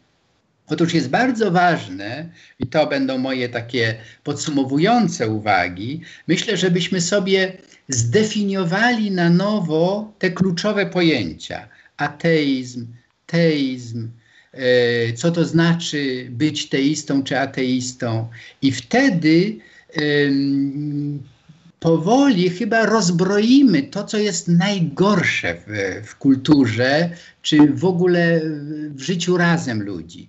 Otóż jest bardzo ważne, i to będą moje takie podsumowujące uwagi, myślę, żebyśmy sobie zdefiniowali na nowo te kluczowe pojęcia: ateizm, teizm, e, co to znaczy być teistą czy ateistą. I wtedy powoli chyba rozbroimy to, co jest najgorsze w, w kulturze, czy w ogóle w życiu razem ludzi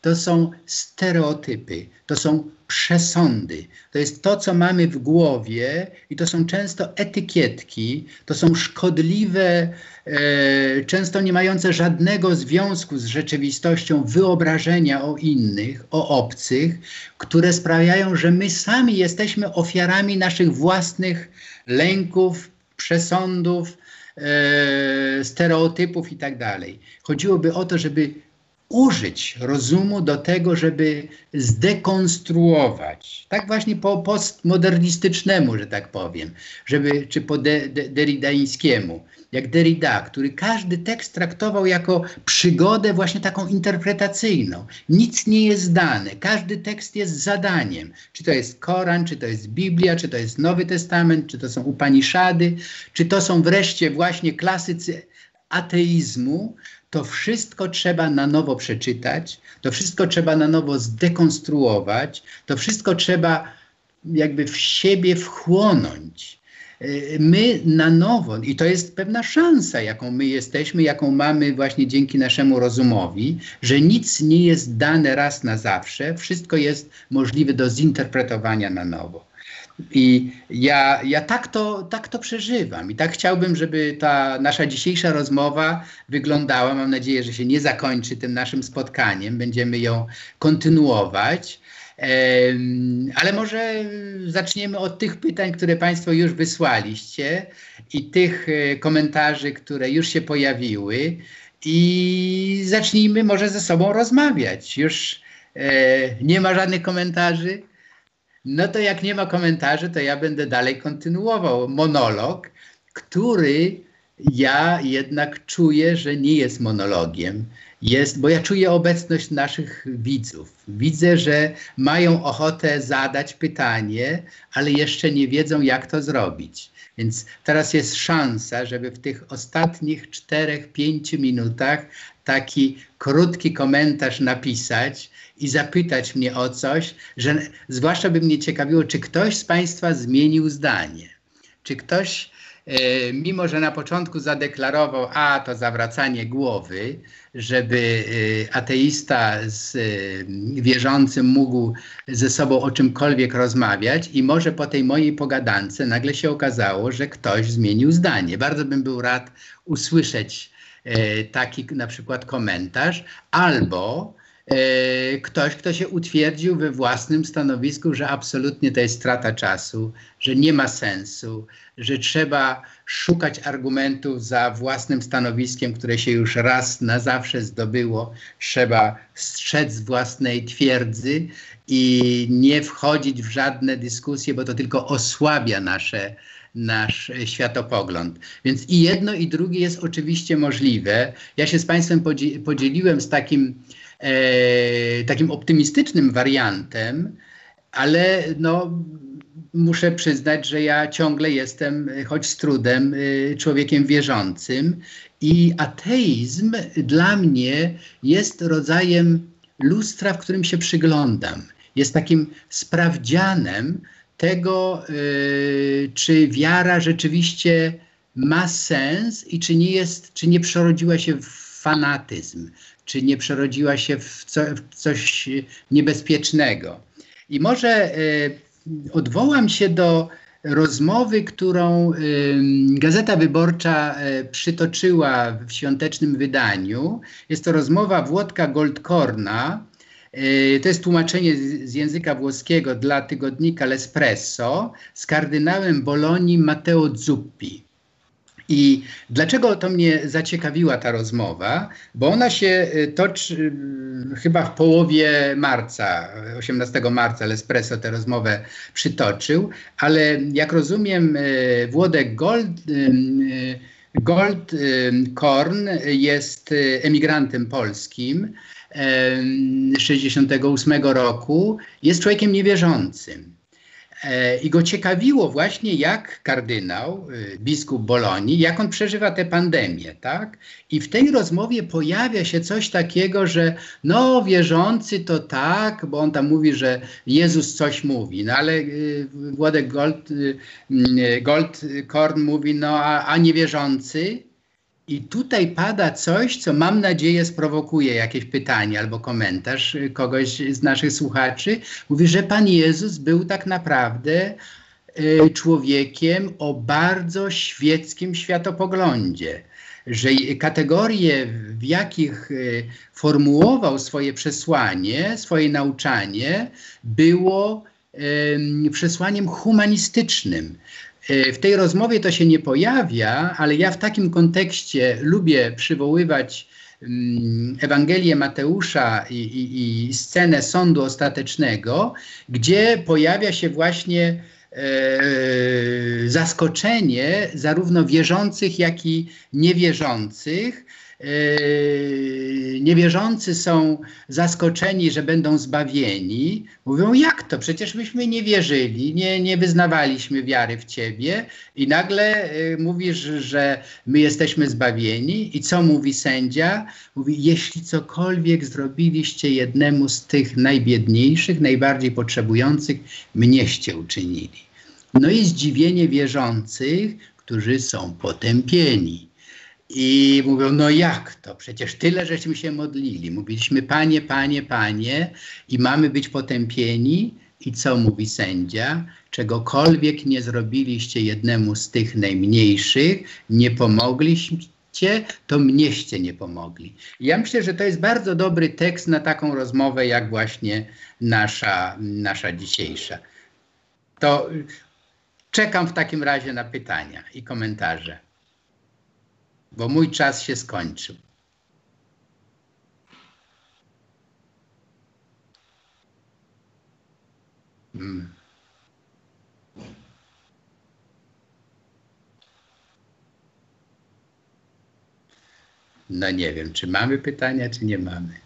to są stereotypy, to są przesądy. To jest to, co mamy w głowie, i to są często etykietki, to są szkodliwe, e, często nie mające żadnego związku z rzeczywistością wyobrażenia o innych, o obcych, które sprawiają, że my sami jesteśmy ofiarami naszych własnych lęków, przesądów, e, stereotypów itd. Tak Chodziłoby o to, żeby użyć rozumu do tego, żeby zdekonstruować, tak właśnie po postmodernistycznemu, że tak powiem, żeby, czy po de, de, deridańskiemu, jak Derrida, który każdy tekst traktował jako przygodę właśnie taką interpretacyjną. Nic nie jest dane, każdy tekst jest zadaniem. Czy to jest Koran, czy to jest Biblia, czy to jest Nowy Testament, czy to są Upaniszady, czy to są wreszcie właśnie klasycy ateizmu, to wszystko trzeba na nowo przeczytać, to wszystko trzeba na nowo zdekonstruować, to wszystko trzeba jakby w siebie wchłonąć. Y, my na nowo, i to jest pewna szansa, jaką my jesteśmy, jaką mamy właśnie dzięki naszemu rozumowi, że nic nie jest dane raz na zawsze, wszystko jest możliwe do zinterpretowania na nowo. I ja, ja tak, to, tak to przeżywam i tak chciałbym, żeby ta nasza dzisiejsza rozmowa wyglądała. Mam nadzieję, że się nie zakończy tym naszym spotkaniem. Będziemy ją kontynuować. Ale może zaczniemy od tych pytań, które Państwo już wysłaliście i tych e, komentarzy, które już się pojawiły. I zacznijmy może ze sobą rozmawiać. Już e, nie ma żadnych komentarzy. No to jak nie ma komentarzy, to ja będę dalej kontynuował monolog, który ja jednak czuję, że nie jest monologiem. Jest, bo ja czuję obecność naszych widzów. Widzę, że mają ochotę zadać pytanie, ale jeszcze nie wiedzą, jak to zrobić. Więc teraz jest szansa, żeby w tych ostatnich czterech, pięciu minutach taki krótki komentarz napisać i zapytać mnie o coś, że zwłaszcza by mnie ciekawiło, czy ktoś z Państwa zmienił zdanie. Czy ktoś, e, mimo że na początku zadeklarował, a to zawracanie głowy, żeby e, ateista z e, wierzącym mógł ze sobą o czymkolwiek rozmawiać, i może po tej mojej pogadance nagle się okazało, że ktoś zmienił zdanie. Bardzo bym był rad usłyszeć taki na przykład komentarz, albo ktoś, kto się utwierdził we własnym stanowisku, że absolutnie to jest strata czasu, że nie ma sensu, że trzeba szukać argumentów za własnym stanowiskiem, które się już raz na zawsze zdobyło. Trzeba strzec własnej twierdzy i nie wchodzić w żadne dyskusje, bo to tylko osłabia nasze, nasz światopogląd. Więc i jedno, i drugie jest oczywiście możliwe. Ja się z Państwem podzieliłem z takim e, takim optymistycznym wariantem, ale no, muszę przyznać, że ja ciągle jestem, choć z trudem, e, człowiekiem wierzącym i ateizm dla mnie jest rodzajem lustra, w którym się przyglądam. Jest takim sprawdzianem tego, y, czy wiara rzeczywiście ma sens i czy nie jest, czy nie przerodziła się w fanatyzm, czy nie przerodziła się w, co, w coś niebezpiecznego. I może y, odwołam się do rozmowy, którą y, Gazeta Wyborcza y, przytoczyła w świątecznym wydaniu. Jest to rozmowa Włodka Goldkorna. Y, to jest tłumaczenie z, języka włoskiego dla tygodnika L'Espresso z kardynałem Bolonii Matteo Zuppi. I dlaczego to mnie zaciekawiła ta rozmowa? Bo ona się y, toczy y, chyba w połowie marca, 18 marca L'Espresso tę rozmowę przytoczył, ale jak rozumiem y, Włodek Gold, Gold Korn jest emigrantem polskim 68 roku, jest człowiekiem niewierzącym. E, I go ciekawiło właśnie, jak kardynał, y, biskup Bolonii, jak on przeżywa tę pandemię, tak? I w tej rozmowie pojawia się coś takiego, że no wierzący to tak, bo on tam mówi, że Jezus coś mówi, no ale y, Władek Gold, y, Gold Korn mówi, no a, a niewierzący? I tutaj pada coś, co mam nadzieję sprowokuje jakieś pytanie albo komentarz kogoś z naszych słuchaczy. Mówi, że Pan Jezus był tak naprawdę y, człowiekiem o bardzo świeckim światopoglądzie że kategorie, w jakich y, formułował swoje przesłanie, swoje nauczanie, było przesłaniem humanistycznym. Y, w tej rozmowie to się nie pojawia, ale ja w takim kontekście lubię przywoływać Ewangelię Mateusza i, i, i scenę sądu ostatecznego, gdzie pojawia się właśnie E, zaskoczenie zarówno wierzących, jak i niewierzących. E, niewierzący są zaskoczeni, że będą zbawieni. Mówią, jak to? Przecież myśmy nie wierzyli, nie, nie wyznawaliśmy wiary w Ciebie i nagle e, mówisz, że my jesteśmy zbawieni. I co mówi sędzia? Mówi, jeśli cokolwiek zrobiliście jednemu z tych najbiedniejszych, najbardziej potrzebujących, mnieście uczynili. No i zdziwienie wierzących, którzy są potępieni. I mówią, no jak to? Przecież tyle żeśmy się modlili. Mówiliśmy, panie, panie, panie, i mamy być potępieni. I co mówi sędzia? Czegokolwiek nie zrobiliście jednemu z tych najmniejszych, nie pomogliście, to mnieście nie pomogli. ja myślę, że to jest bardzo dobry tekst na taką rozmowę, jak właśnie nasza, nasza dzisiejsza. To Czekam w takim razie na pytania i komentarze, bo mój czas się skończył. Hmm. No nie wiem, czy mamy pytania, czy nie mamy.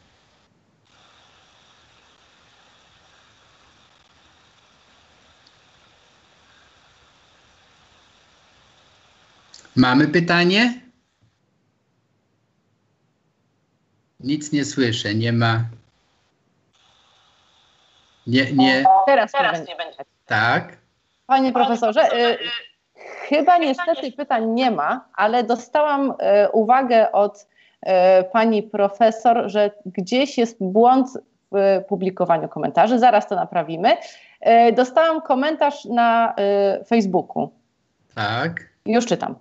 Mamy pytanie? Nic nie słyszę, nie ma. Nie, nie.
Teraz, Teraz nie będzie.
Tak.
Panie profesorze, y, chyba niestety pytań nie ma, ale dostałam y, uwagę od y, pani profesor, że gdzieś jest błąd w publikowaniu komentarzy. Zaraz to naprawimy. Y, dostałam komentarz na y, Facebooku.
Tak.
Już czytam.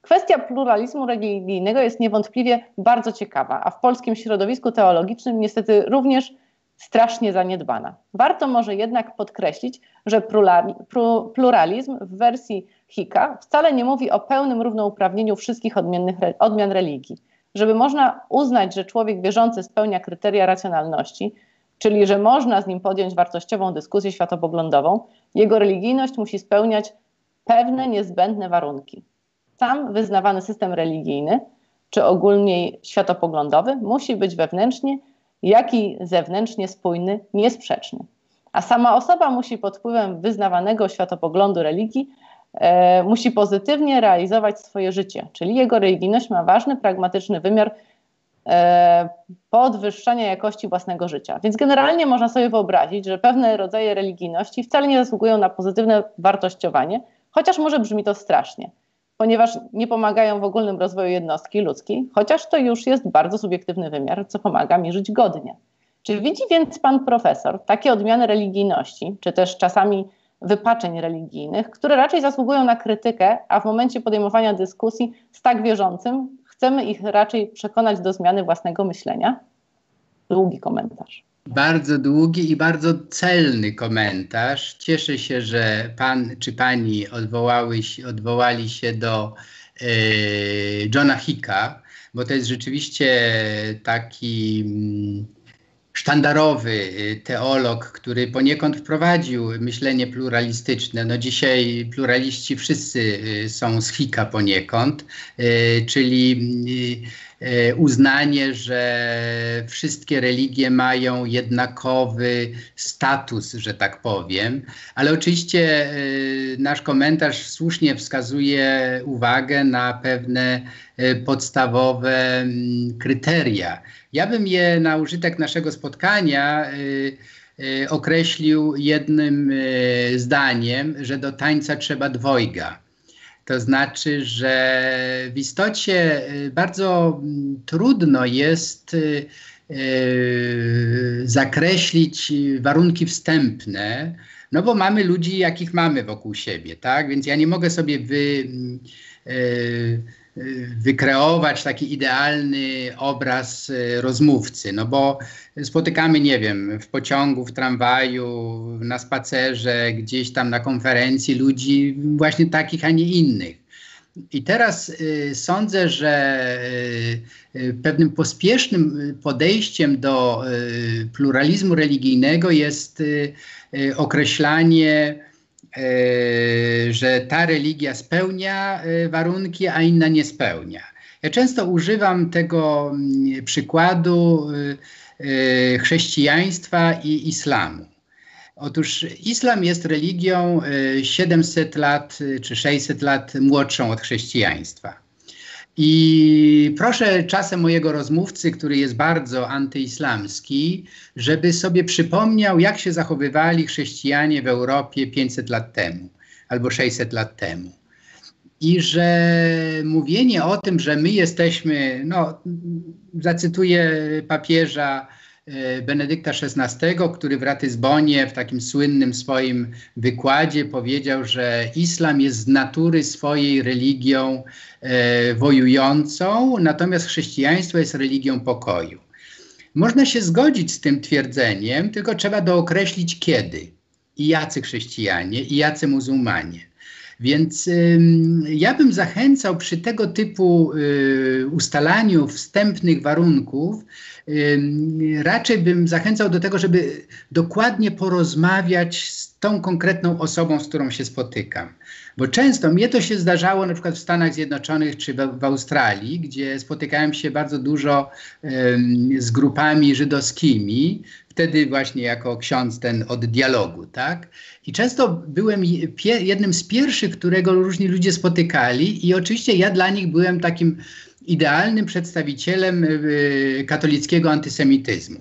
Kwestia pluralizmu religijnego jest niewątpliwie bardzo ciekawa, a w polskim środowisku teologicznym niestety również strasznie zaniedbana. Warto może jednak podkreślić, że pluralizm w wersji Hika wcale nie mówi o pełnym równouprawnieniu wszystkich odmiennych, odmian religii. Żeby można uznać, że człowiek wierzący spełnia kryteria racjonalności, czyli że można z nim podjąć wartościową dyskusję światopoglądową, jego religijność musi spełniać pewne niezbędne warunki sam wyznawany system religijny, czy ogólnie światopoglądowy, musi być wewnętrznie, jak i zewnętrznie spójny, niesprzeczny. A sama osoba musi pod wpływem wyznawanego światopoglądu religii e, musi pozytywnie realizować swoje życie, czyli jego religijność ma ważny, pragmatyczny wymiar e, podwyższania jakości własnego życia. Więc generalnie można sobie wyobrazić, że pewne rodzaje religijności wcale nie zasługują na pozytywne wartościowanie, chociaż może brzmi to strasznie ponieważ nie pomagają w ogólnym rozwoju jednostki ludzkiej, chociaż to już jest bardzo subiektywny wymiar, co pomaga mi żyć godnie. Czy widzi więc pan profesor takie odmiany religijności, czy też czasami wypaczeń religijnych, które raczej zasługują na krytykę, a w momencie podejmowania dyskusji z tak wierzącym chcemy ich raczej przekonać do zmiany własnego myślenia? Długi komentarz.
Bardzo długi i bardzo celny komentarz. Cieszę się, że pan czy pani odwołały, odwołali się do e, Johna Hicka, bo to jest rzeczywiście taki mm, sztandarowy y, teolog, który poniekąd wprowadził myślenie pluralistyczne. No dzisiaj pluraliści wszyscy y, są z Hika poniekąd, y, czyli uznanie, że wszystkie religie mają jednakowy status, że tak powiem, ale oczywiście nasz komentarz słusznie wskazuje uwagę na pewne podstawowe mm, kryteria ja bym je na użytek naszego spotkania y, y, określił jednym y, zdaniem, że do tańca trzeba dwojga. To znaczy, że w istocie bardzo trudno jest zakreślić warunki wstępne, no bo mamy ludzi, jakich mamy wokół siebie, tak? Więc ja nie mogę sobie wy, wykreować taki idealny obraz e, rozmówcy, no bo spotykamy, nie wiem, w pociągu, w tramwaju, na spacerze, gdzieś tam na konferencji ludzi właśnie takich, a nie innych. I teraz y, sądzę, że y, y, pewnym pospiesznym podejściem do pluralizmu religijnego jest określanie E, że ta religia spełnia warunki, a inna nie spełnia. Ja często używam tego mm, przykładu chrześcijaństwa i islamu. Otóż islam jest religią 700 lat czy 600 lat młodszą od chrześcijaństwa. I proszę czasem mojego rozmówcy, który jest bardzo antyislamski, żeby sobie przypomniał, jak się zachowywali chrześcijanie w Europie 500 lat temu albo 600 lat temu. I że mówienie o tym, że my jesteśmy, no, zacytuję papieża, E, Benedykta XVI, który w Ratyzbonie w takim słynnym swoim wykładzie powiedział, że islam jest z natury swojej religią e, wojującą, natomiast chrześcijaństwo jest religią pokoju. Można się zgodzić z tym twierdzeniem, tylko trzeba dookreślić kiedy i jacy chrześcijanie i jacy muzułmanie. Więc ja bym zachęcał przy tego typu y, ustalaniu wstępnych warunków, raczej bym zachęcał do tego, żeby dokładnie porozmawiać z tą konkretną osobą, z którą się spotykam. Bo często mnie to się zdarzało na przykład w Stanach Zjednoczonych czy w, w Australii, gdzie spotykałem się bardzo dużo um, z grupami żydowskimi, wtedy właśnie jako ksiądz ten od dialogu, tak? I często byłem jednym z pierwszych, którego różni ludzie spotykali i oczywiście ja dla nich byłem takim idealnym przedstawicielem y, katolickiego antysemityzmu.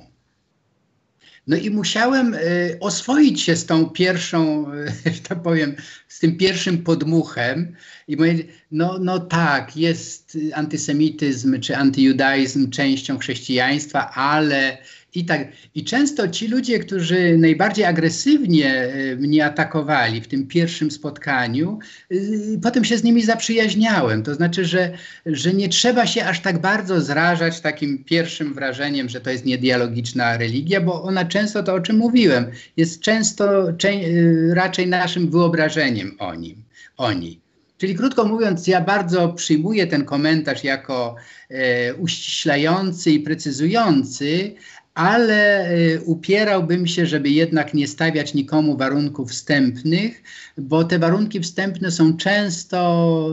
No i musiałem y, oswoić się z tą pierwszą, y, tak powiem, z tym pierwszym podmuchem i mówię, no, no tak, jest antysemityzm czy antyjudaizm częścią chrześcijaństwa, ale i tak. I często ci ludzie, którzy najbardziej agresywnie e, mnie atakowali w tym pierwszym spotkaniu, y, potem się z nimi zaprzyjaźniałem. To znaczy, że, że nie trzeba się aż tak bardzo zrażać takim pierwszym wrażeniem, że to jest niedialogiczna religia, bo ona często, to o czym mówiłem, jest często y, raczej naszym wyobrażeniem o nim, o niej. Czyli krótko mówiąc, ja bardzo przyjmuję ten komentarz jako e, uściślający i precyzujący, ale y, upierałbym się, żeby jednak nie stawiać nikomu warunków wstępnych, bo te warunki wstępne są często,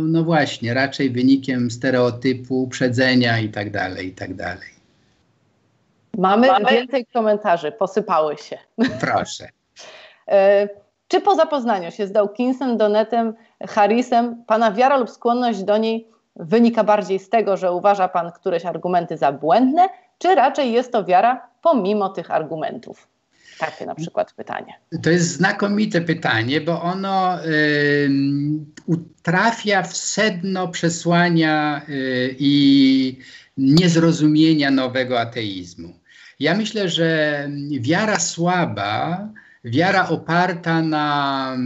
no właśnie, raczej wynikiem stereotypu, uprzedzenia itd., tak itd. Tak
Mamy, Mamy więcej komentarzy, posypały się.
Proszę.
E, czy po zapoznaniu się z Dawkinsem, Donetem, Harrisem, Pana wiara lub skłonność do niej wynika bardziej z tego, że uważa Pan któreś argumenty za błędne, czy raczej jest to wiara pomimo tych argumentów? Takie na przykład pytanie.
To jest znakomite pytanie, bo ono y, trafia w sedno przesłania y, i niezrozumienia nowego ateizmu. Ja myślę, że wiara słaba, wiara oparta na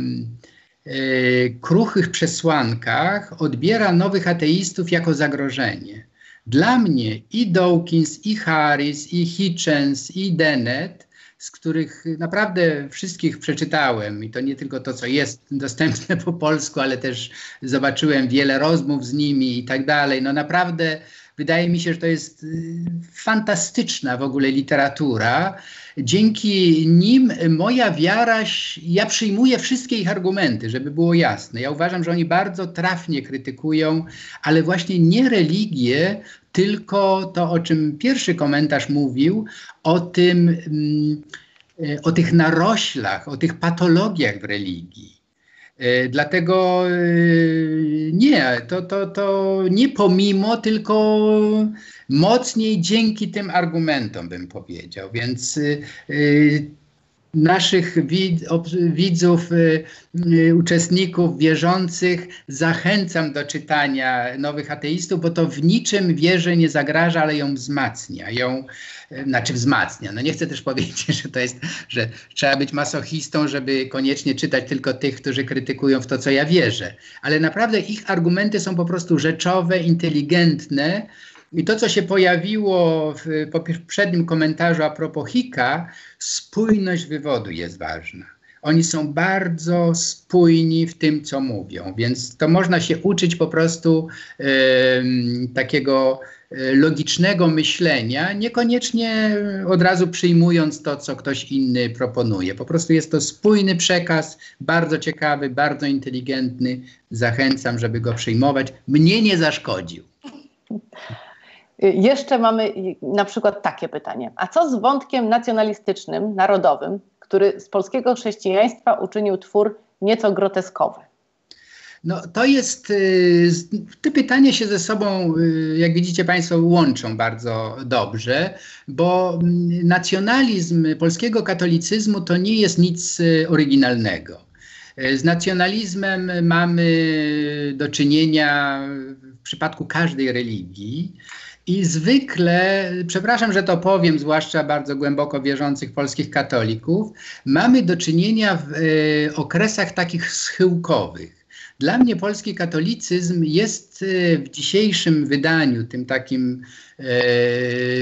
y, kruchych przesłankach odbiera nowych ateistów jako zagrożenie. Dla mnie i Dawkins, i Harris, i Hitchens, i Dennett, z których naprawdę wszystkich przeczytałem i to nie tylko to, co jest dostępne po polsku, ale też zobaczyłem wiele rozmów z nimi i tak dalej. No naprawdę wydaje mi się, że to jest y, fantastyczna w ogóle literatura. Dzięki nim moja wiara, ja przyjmuję wszystkie ich argumenty, żeby było jasne. Ja uważam, że oni bardzo trafnie krytykują, ale właśnie nie religię, tylko to, o czym pierwszy komentarz mówił, o tym, mm, e, o tych naroślach, o tych patologiach w religii. E, dlatego e, nie, to, to, to nie pomimo, tylko mocniej dzięki tym argumentom bym powiedział. Więc naszych widzów, y, y, uczestników, wierzących zachęcam do czytania Nowych Ateistów, bo to w niczym wierze nie zagraża, ale ją wzmacnia. Ją, y, znaczy wzmacnia. No nie chcę też powiedzieć, że to jest, że trzeba być masochistą, żeby koniecznie czytać tylko tych, którzy krytykują w to, co ja wierzę. Ale naprawdę ich argumenty są po prostu rzeczowe, inteligentne, i to, co się pojawiło w poprzednim komentarzu a propos Hika, spójność wywodu jest ważna. Oni są bardzo spójni w tym, co mówią, więc to można się uczyć po prostu e, takiego logicznego myślenia, niekoniecznie od razu przyjmując to, co ktoś inny proponuje. Po prostu jest to spójny przekaz, bardzo ciekawy, bardzo inteligentny. Zachęcam, żeby go przyjmować. Mnie nie zaszkodził.
Jeszcze mamy na przykład takie pytanie. A co z wątkiem nacjonalistycznym, narodowym, który z polskiego chrześcijaństwa uczynił twór nieco groteskowy?
No to jest, y, te pytania się ze sobą, y, jak widzicie Państwo, łączą bardzo dobrze, bo mm, nacjonalizm polskiego katolicyzmu to nie jest nic y, oryginalnego. Z nacjonalizmem mamy do czynienia w przypadku każdej religii. I zwykle, przepraszam, że to powiem, zwłaszcza bardzo głęboko wierzących polskich katolików, mamy do czynienia w e, okresach takich schyłkowych. Dla mnie polski katolicyzm jest e, w dzisiejszym wydaniu, tym takim e,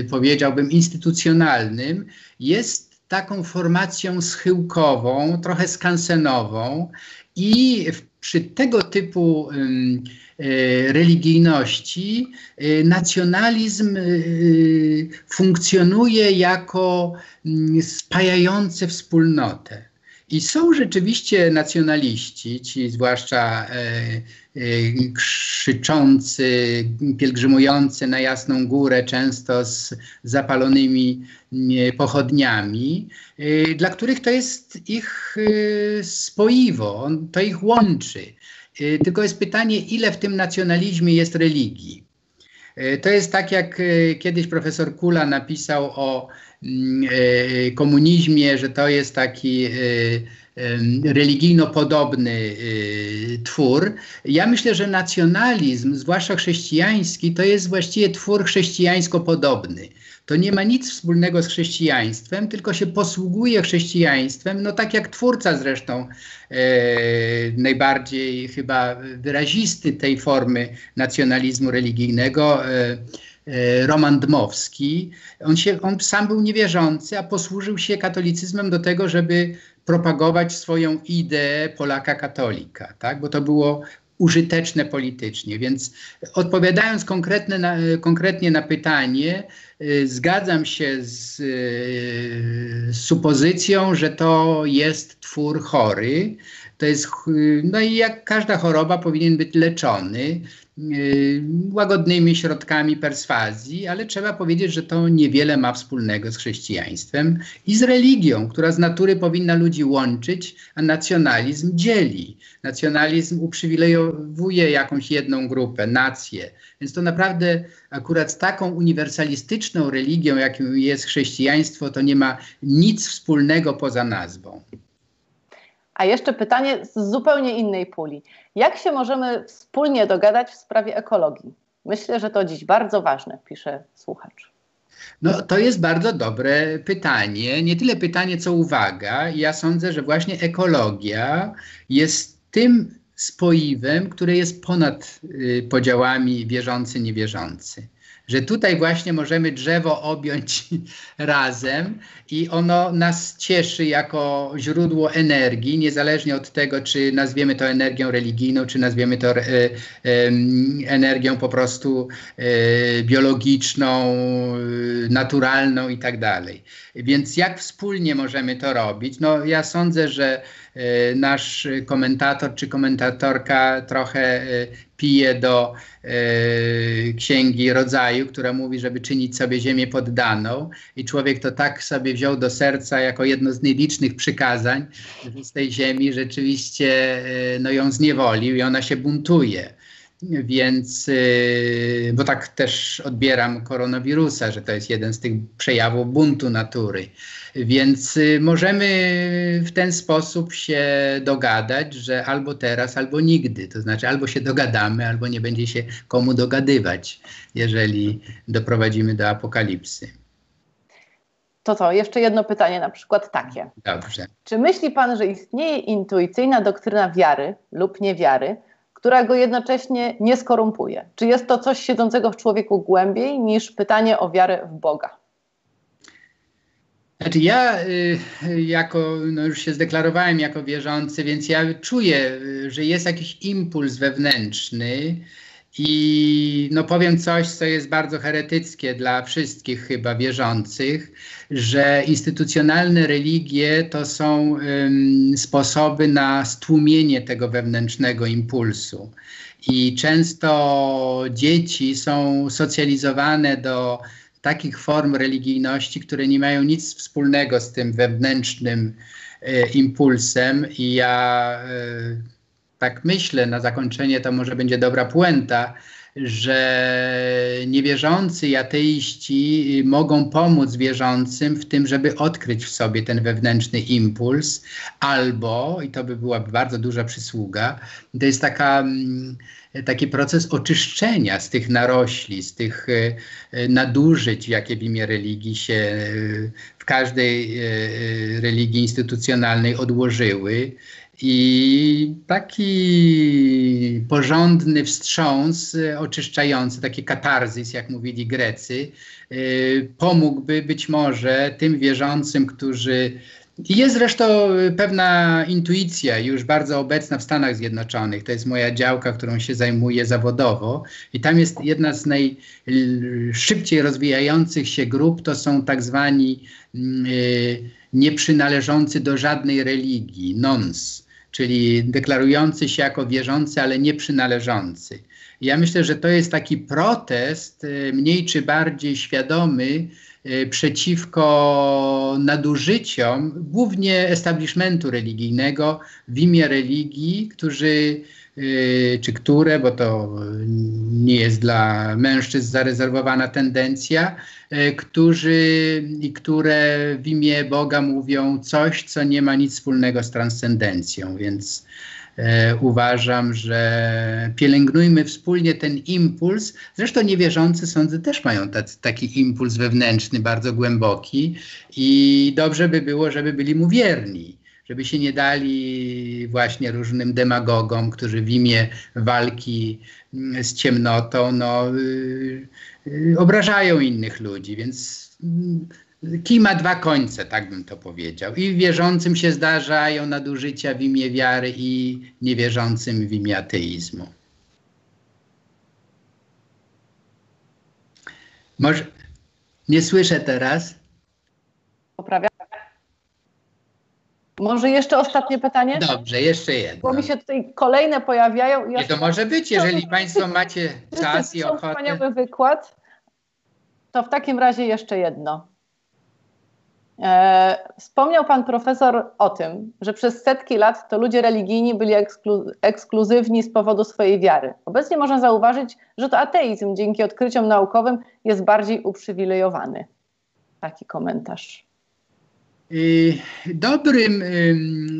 powiedziałbym instytucjonalnym, jest taką formacją schyłkową, trochę skansenową i przy tego typu E, religijności, e, nacjonalizm e, funkcjonuje jako mm, spajający wspólnotę. I są rzeczywiście nacjonaliści, ci zwłaszcza krzyczący, pielgrzymujący na Jasną Górę, często z zapalonymi pochodniami, dla których to jest ich spoiwo, to ich łączy. Y, tylko jest pytanie, ile w tym nacjonalizmie jest religii. Y, to jest tak, jak y, kiedyś profesor Kula napisał o mm, komunizmie, że to jest taki religijno podobny twór. Ja myślę, że nacjonalizm, zwłaszcza chrześcijański, to jest właściwie twór chrześcijańsko podobny to nie ma nic wspólnego z chrześcijaństwem, tylko się posługuje chrześcijaństwem, no tak jak twórca zresztą e, najbardziej chyba wyrazisty tej formy nacjonalizmu religijnego, e, e, Roman Dmowski. On, się, on sam był niewierzący, a posłużył się katolicyzmem do tego, żeby propagować swoją ideę Polaka katolika, tak? bo to było użyteczne politycznie. Więc odpowiadając konkretne na, konkretnie na pytanie, y, zgadzam się z, y, z supozycją, że to jest twór chory. To jest, no i jak każda choroba powinien być leczony. Y, łagodnymi środkami perswazji, ale trzeba powiedzieć, że to niewiele ma wspólnego z chrześcijaństwem i z religią, która z natury powinna ludzi łączyć, a nacjonalizm dzieli. Nacjonalizm uprzywilejowuje jakąś jedną grupę, nację. Więc to naprawdę akurat z taką uniwersalistyczną religią, jaką jest chrześcijaństwo, to nie ma nic wspólnego poza nazwą.
A jeszcze pytanie z zupełnie innej puli. Jak się możemy wspólnie dogadać w sprawie ekologii? Myślę, że to dziś bardzo ważne, pisze słuchacz.
No, to jest bardzo dobre pytanie. Nie tyle pytanie, co uwaga. Ja sądzę, że właśnie ekologia jest tym spoiwem, które jest ponad y, podziałami wierzący-niewierzący że tutaj właśnie możemy drzewo objąć razem i ono nas cieszy jako źródło energii, niezależnie od tego, czy nazwiemy to energią religijną, czy nazwiemy to e, e, energią po prostu e, biologiczną, naturalną i tak dalej. Więc jak wspólnie możemy to robić? No ja sądzę, że E, nasz komentator czy komentatorka trochę e, pije do e, księgi rodzaju, która mówi, żeby czynić sobie ziemię poddaną i człowiek to tak sobie wziął do serca jako jedno z nielicznych przykazań z tej ziemi rzeczywiście no, ją zniewolił i ona się buntuje. Więc, y, bo tak też odbieram koronawirusa, że to jest jeden z tych przejawów buntu natury. Więc y, możemy w ten sposób się dogadać, że albo teraz, albo nigdy. To znaczy, albo się dogadamy, albo nie będzie się komu dogadywać, jeżeli doprowadzimy do apokalipsy.
To co, jeszcze jedno pytanie, na przykład takie.
Dobrze.
Czy myśli Pan, że istnieje intuicyjna doktryna wiary lub niewiary, która go jednocześnie nie skorumpuje? Czy jest to coś siedzącego w człowieku głębiej niż pytanie o wiarę w Boga?
Znaczy ja y, jako, no już się zdeklarowałem jako wierzący, więc ja czuję, y, że jest jakiś impuls wewnętrzny i no powiem coś, co jest bardzo heretyckie dla wszystkich chyba wierzących, że instytucjonalne religie to są sposoby na stłumienie tego wewnętrznego impulsu. I często dzieci są socjalizowane do takich form religijności, które nie mają nic wspólnego z tym wewnętrznym e, impulsem. I ja e, tak myślę, na zakończenie to może będzie dobra puenta, że niewierzący i ateiści mogą pomóc wierzącym w tym, żeby odkryć w sobie ten wewnętrzny impuls, albo, i to by była bardzo duża przysługa, to jest taka, mm, taki proces oczyszczenia z tych narośli, z tych e, nadużyć, jakie w imię religii się w każdej religii instytucjonalnej odłożyły i taki porządny wstrząs y, oczyszczający, taki katarzys, jak mówili Grecy, y, pomógłby być może tym wierzącym, którzy jest zresztą pewna intuicja już bardzo obecna w Stanach Zjednoczonych. To jest moja działka, którą się zajmuję zawodowo. I tam jest jedna z najszybciej rozwijających się grup, to są tak zwani y, nieprzynależący do żadnej religii, nons czyli deklarujący się jako wierzący, ale nie przynależący. Ja myślę, że to jest taki protest, y, mniej czy bardziej świadomy, y, przeciwko nadużyciom, głównie establishmentu religijnego w imię religii, którzy czy które, bo to nie jest dla mężczyzn zarezerwowana tendencja, y, którzy i które w imię Boga mówią coś, co nie ma nic wspólnego z transcendencją, więc e, uważam, że pielęgnujmy wspólnie ten impuls. Zresztą niewierzący sądzę też mają tacy, taki impuls wewnętrzny bardzo głęboki i dobrze by było, żeby byli mu wierni żeby się nie dali właśnie różnym demagogom, którzy w imię walki mm, z ciemnotą no, yy, yy, obrażają innych ludzi, więc yy, kij ma dwa końce, tak bym to powiedział. I wierzącym się zdarzają nadużycia w imię wiary i niewierzącym w imię ateizmu. Może nie słyszę teraz.
Poprawia. Może jeszcze ostatnie pytanie?
Dobrze, jeszcze jedno.
Bo mi się tutaj kolejne pojawiają.
Nie, to może być, jeżeli Państwo macie czas i ochotę.
Wspaniały wykład. To w takim razie jeszcze jedno. E, wspomniał pan profesor o tym, że przez setki lat to ludzie religijni byli eksklu ekskluzywni z powodu swojej wiary. Obecnie można zauważyć, że to ateizm dzięki odkryciom naukowym jest bardziej uprzywilejowany. Taki komentarz.
Y, dobrym,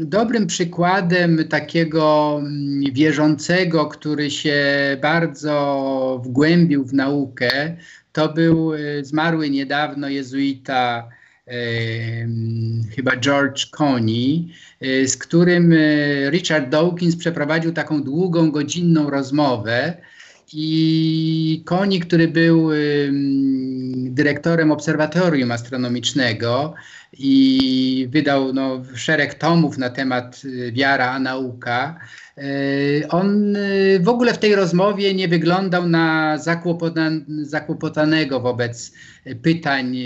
dobrym przykładem takiego wierzącego, który się bardzo wgłębił w naukę, to był y, zmarły niedawno jezuita, chyba George Coney, y, z którym Richard Dawkins przeprowadził taką długą, godzinną rozmowę. I Koni, który był dyrektorem obserwatorium astronomicznego, i wydał no, szereg tomów na temat y, wiara a nauka. Y, on y, w ogóle w tej rozmowie nie wyglądał na zakłopotanego wobec pytań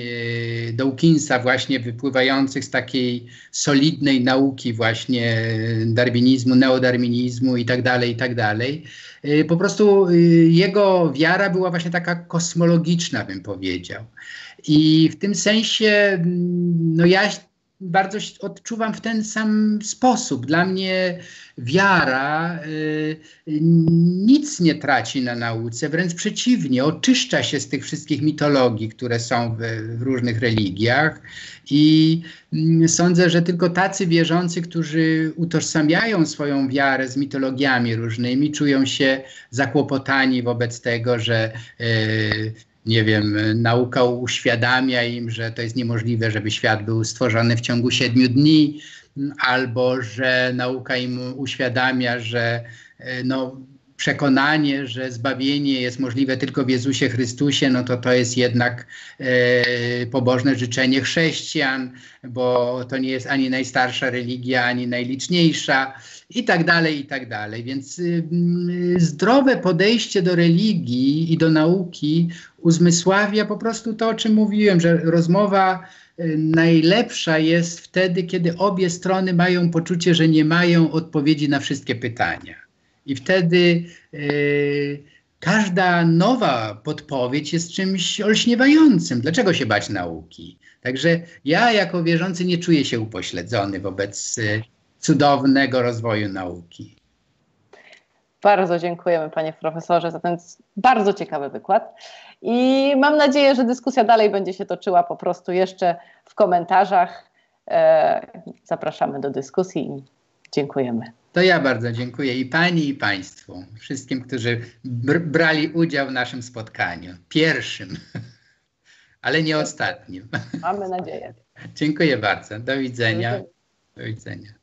Dawkinsa właśnie wypływających z takiej solidnej nauki właśnie darwinizmu, neodarwinizmu i tak dalej, i tak dalej. Po prostu jego wiara była właśnie taka kosmologiczna, bym powiedział. I w tym sensie, no ja bardzo odczuwam w ten sam sposób. Dla mnie wiara y, nic nie traci na nauce, wręcz przeciwnie, oczyszcza się z tych wszystkich mitologii, które są w, w różnych religiach. I y, sądzę, że tylko tacy wierzący, którzy utożsamiają swoją wiarę z mitologiami różnymi, czują się zakłopotani wobec tego, że y, nie wiem, nauka uświadamia im, że to jest niemożliwe, żeby świat był stworzony w ciągu siedmiu dni, albo że nauka im uświadamia, że e, no, przekonanie, że zbawienie jest możliwe tylko w Jezusie Chrystusie, no to to jest jednak e, pobożne życzenie chrześcijan, bo to nie jest ani najstarsza religia, ani najliczniejsza i tak dalej, i tak dalej. Więc y, y, zdrowe podejście do religii i do nauki uzmysławia po prostu to, o czym mówiłem, że rozmowa y, najlepsza jest wtedy, kiedy obie strony mają poczucie, że nie mają odpowiedzi na wszystkie pytania. I wtedy y, każda nowa podpowiedź jest czymś olśniewającym. Dlaczego się bać nauki? Także ja jako wierzący nie czuję się upośledzony wobec cudownego rozwoju nauki.
Bardzo dziękujemy panie profesorze za ten bardzo ciekawy wykład. I mam nadzieję, że dyskusja dalej będzie się toczyła po prostu jeszcze w komentarzach. E, zapraszamy do dyskusji i dziękujemy.
To ja bardzo dziękuję i pani, i państwu, wszystkim, którzy br brali udział w naszym spotkaniu. Pierwszym, ale nie ostatnim.
Mamy nadzieję.
Dziękuję bardzo. Do widzenia. Do widzenia.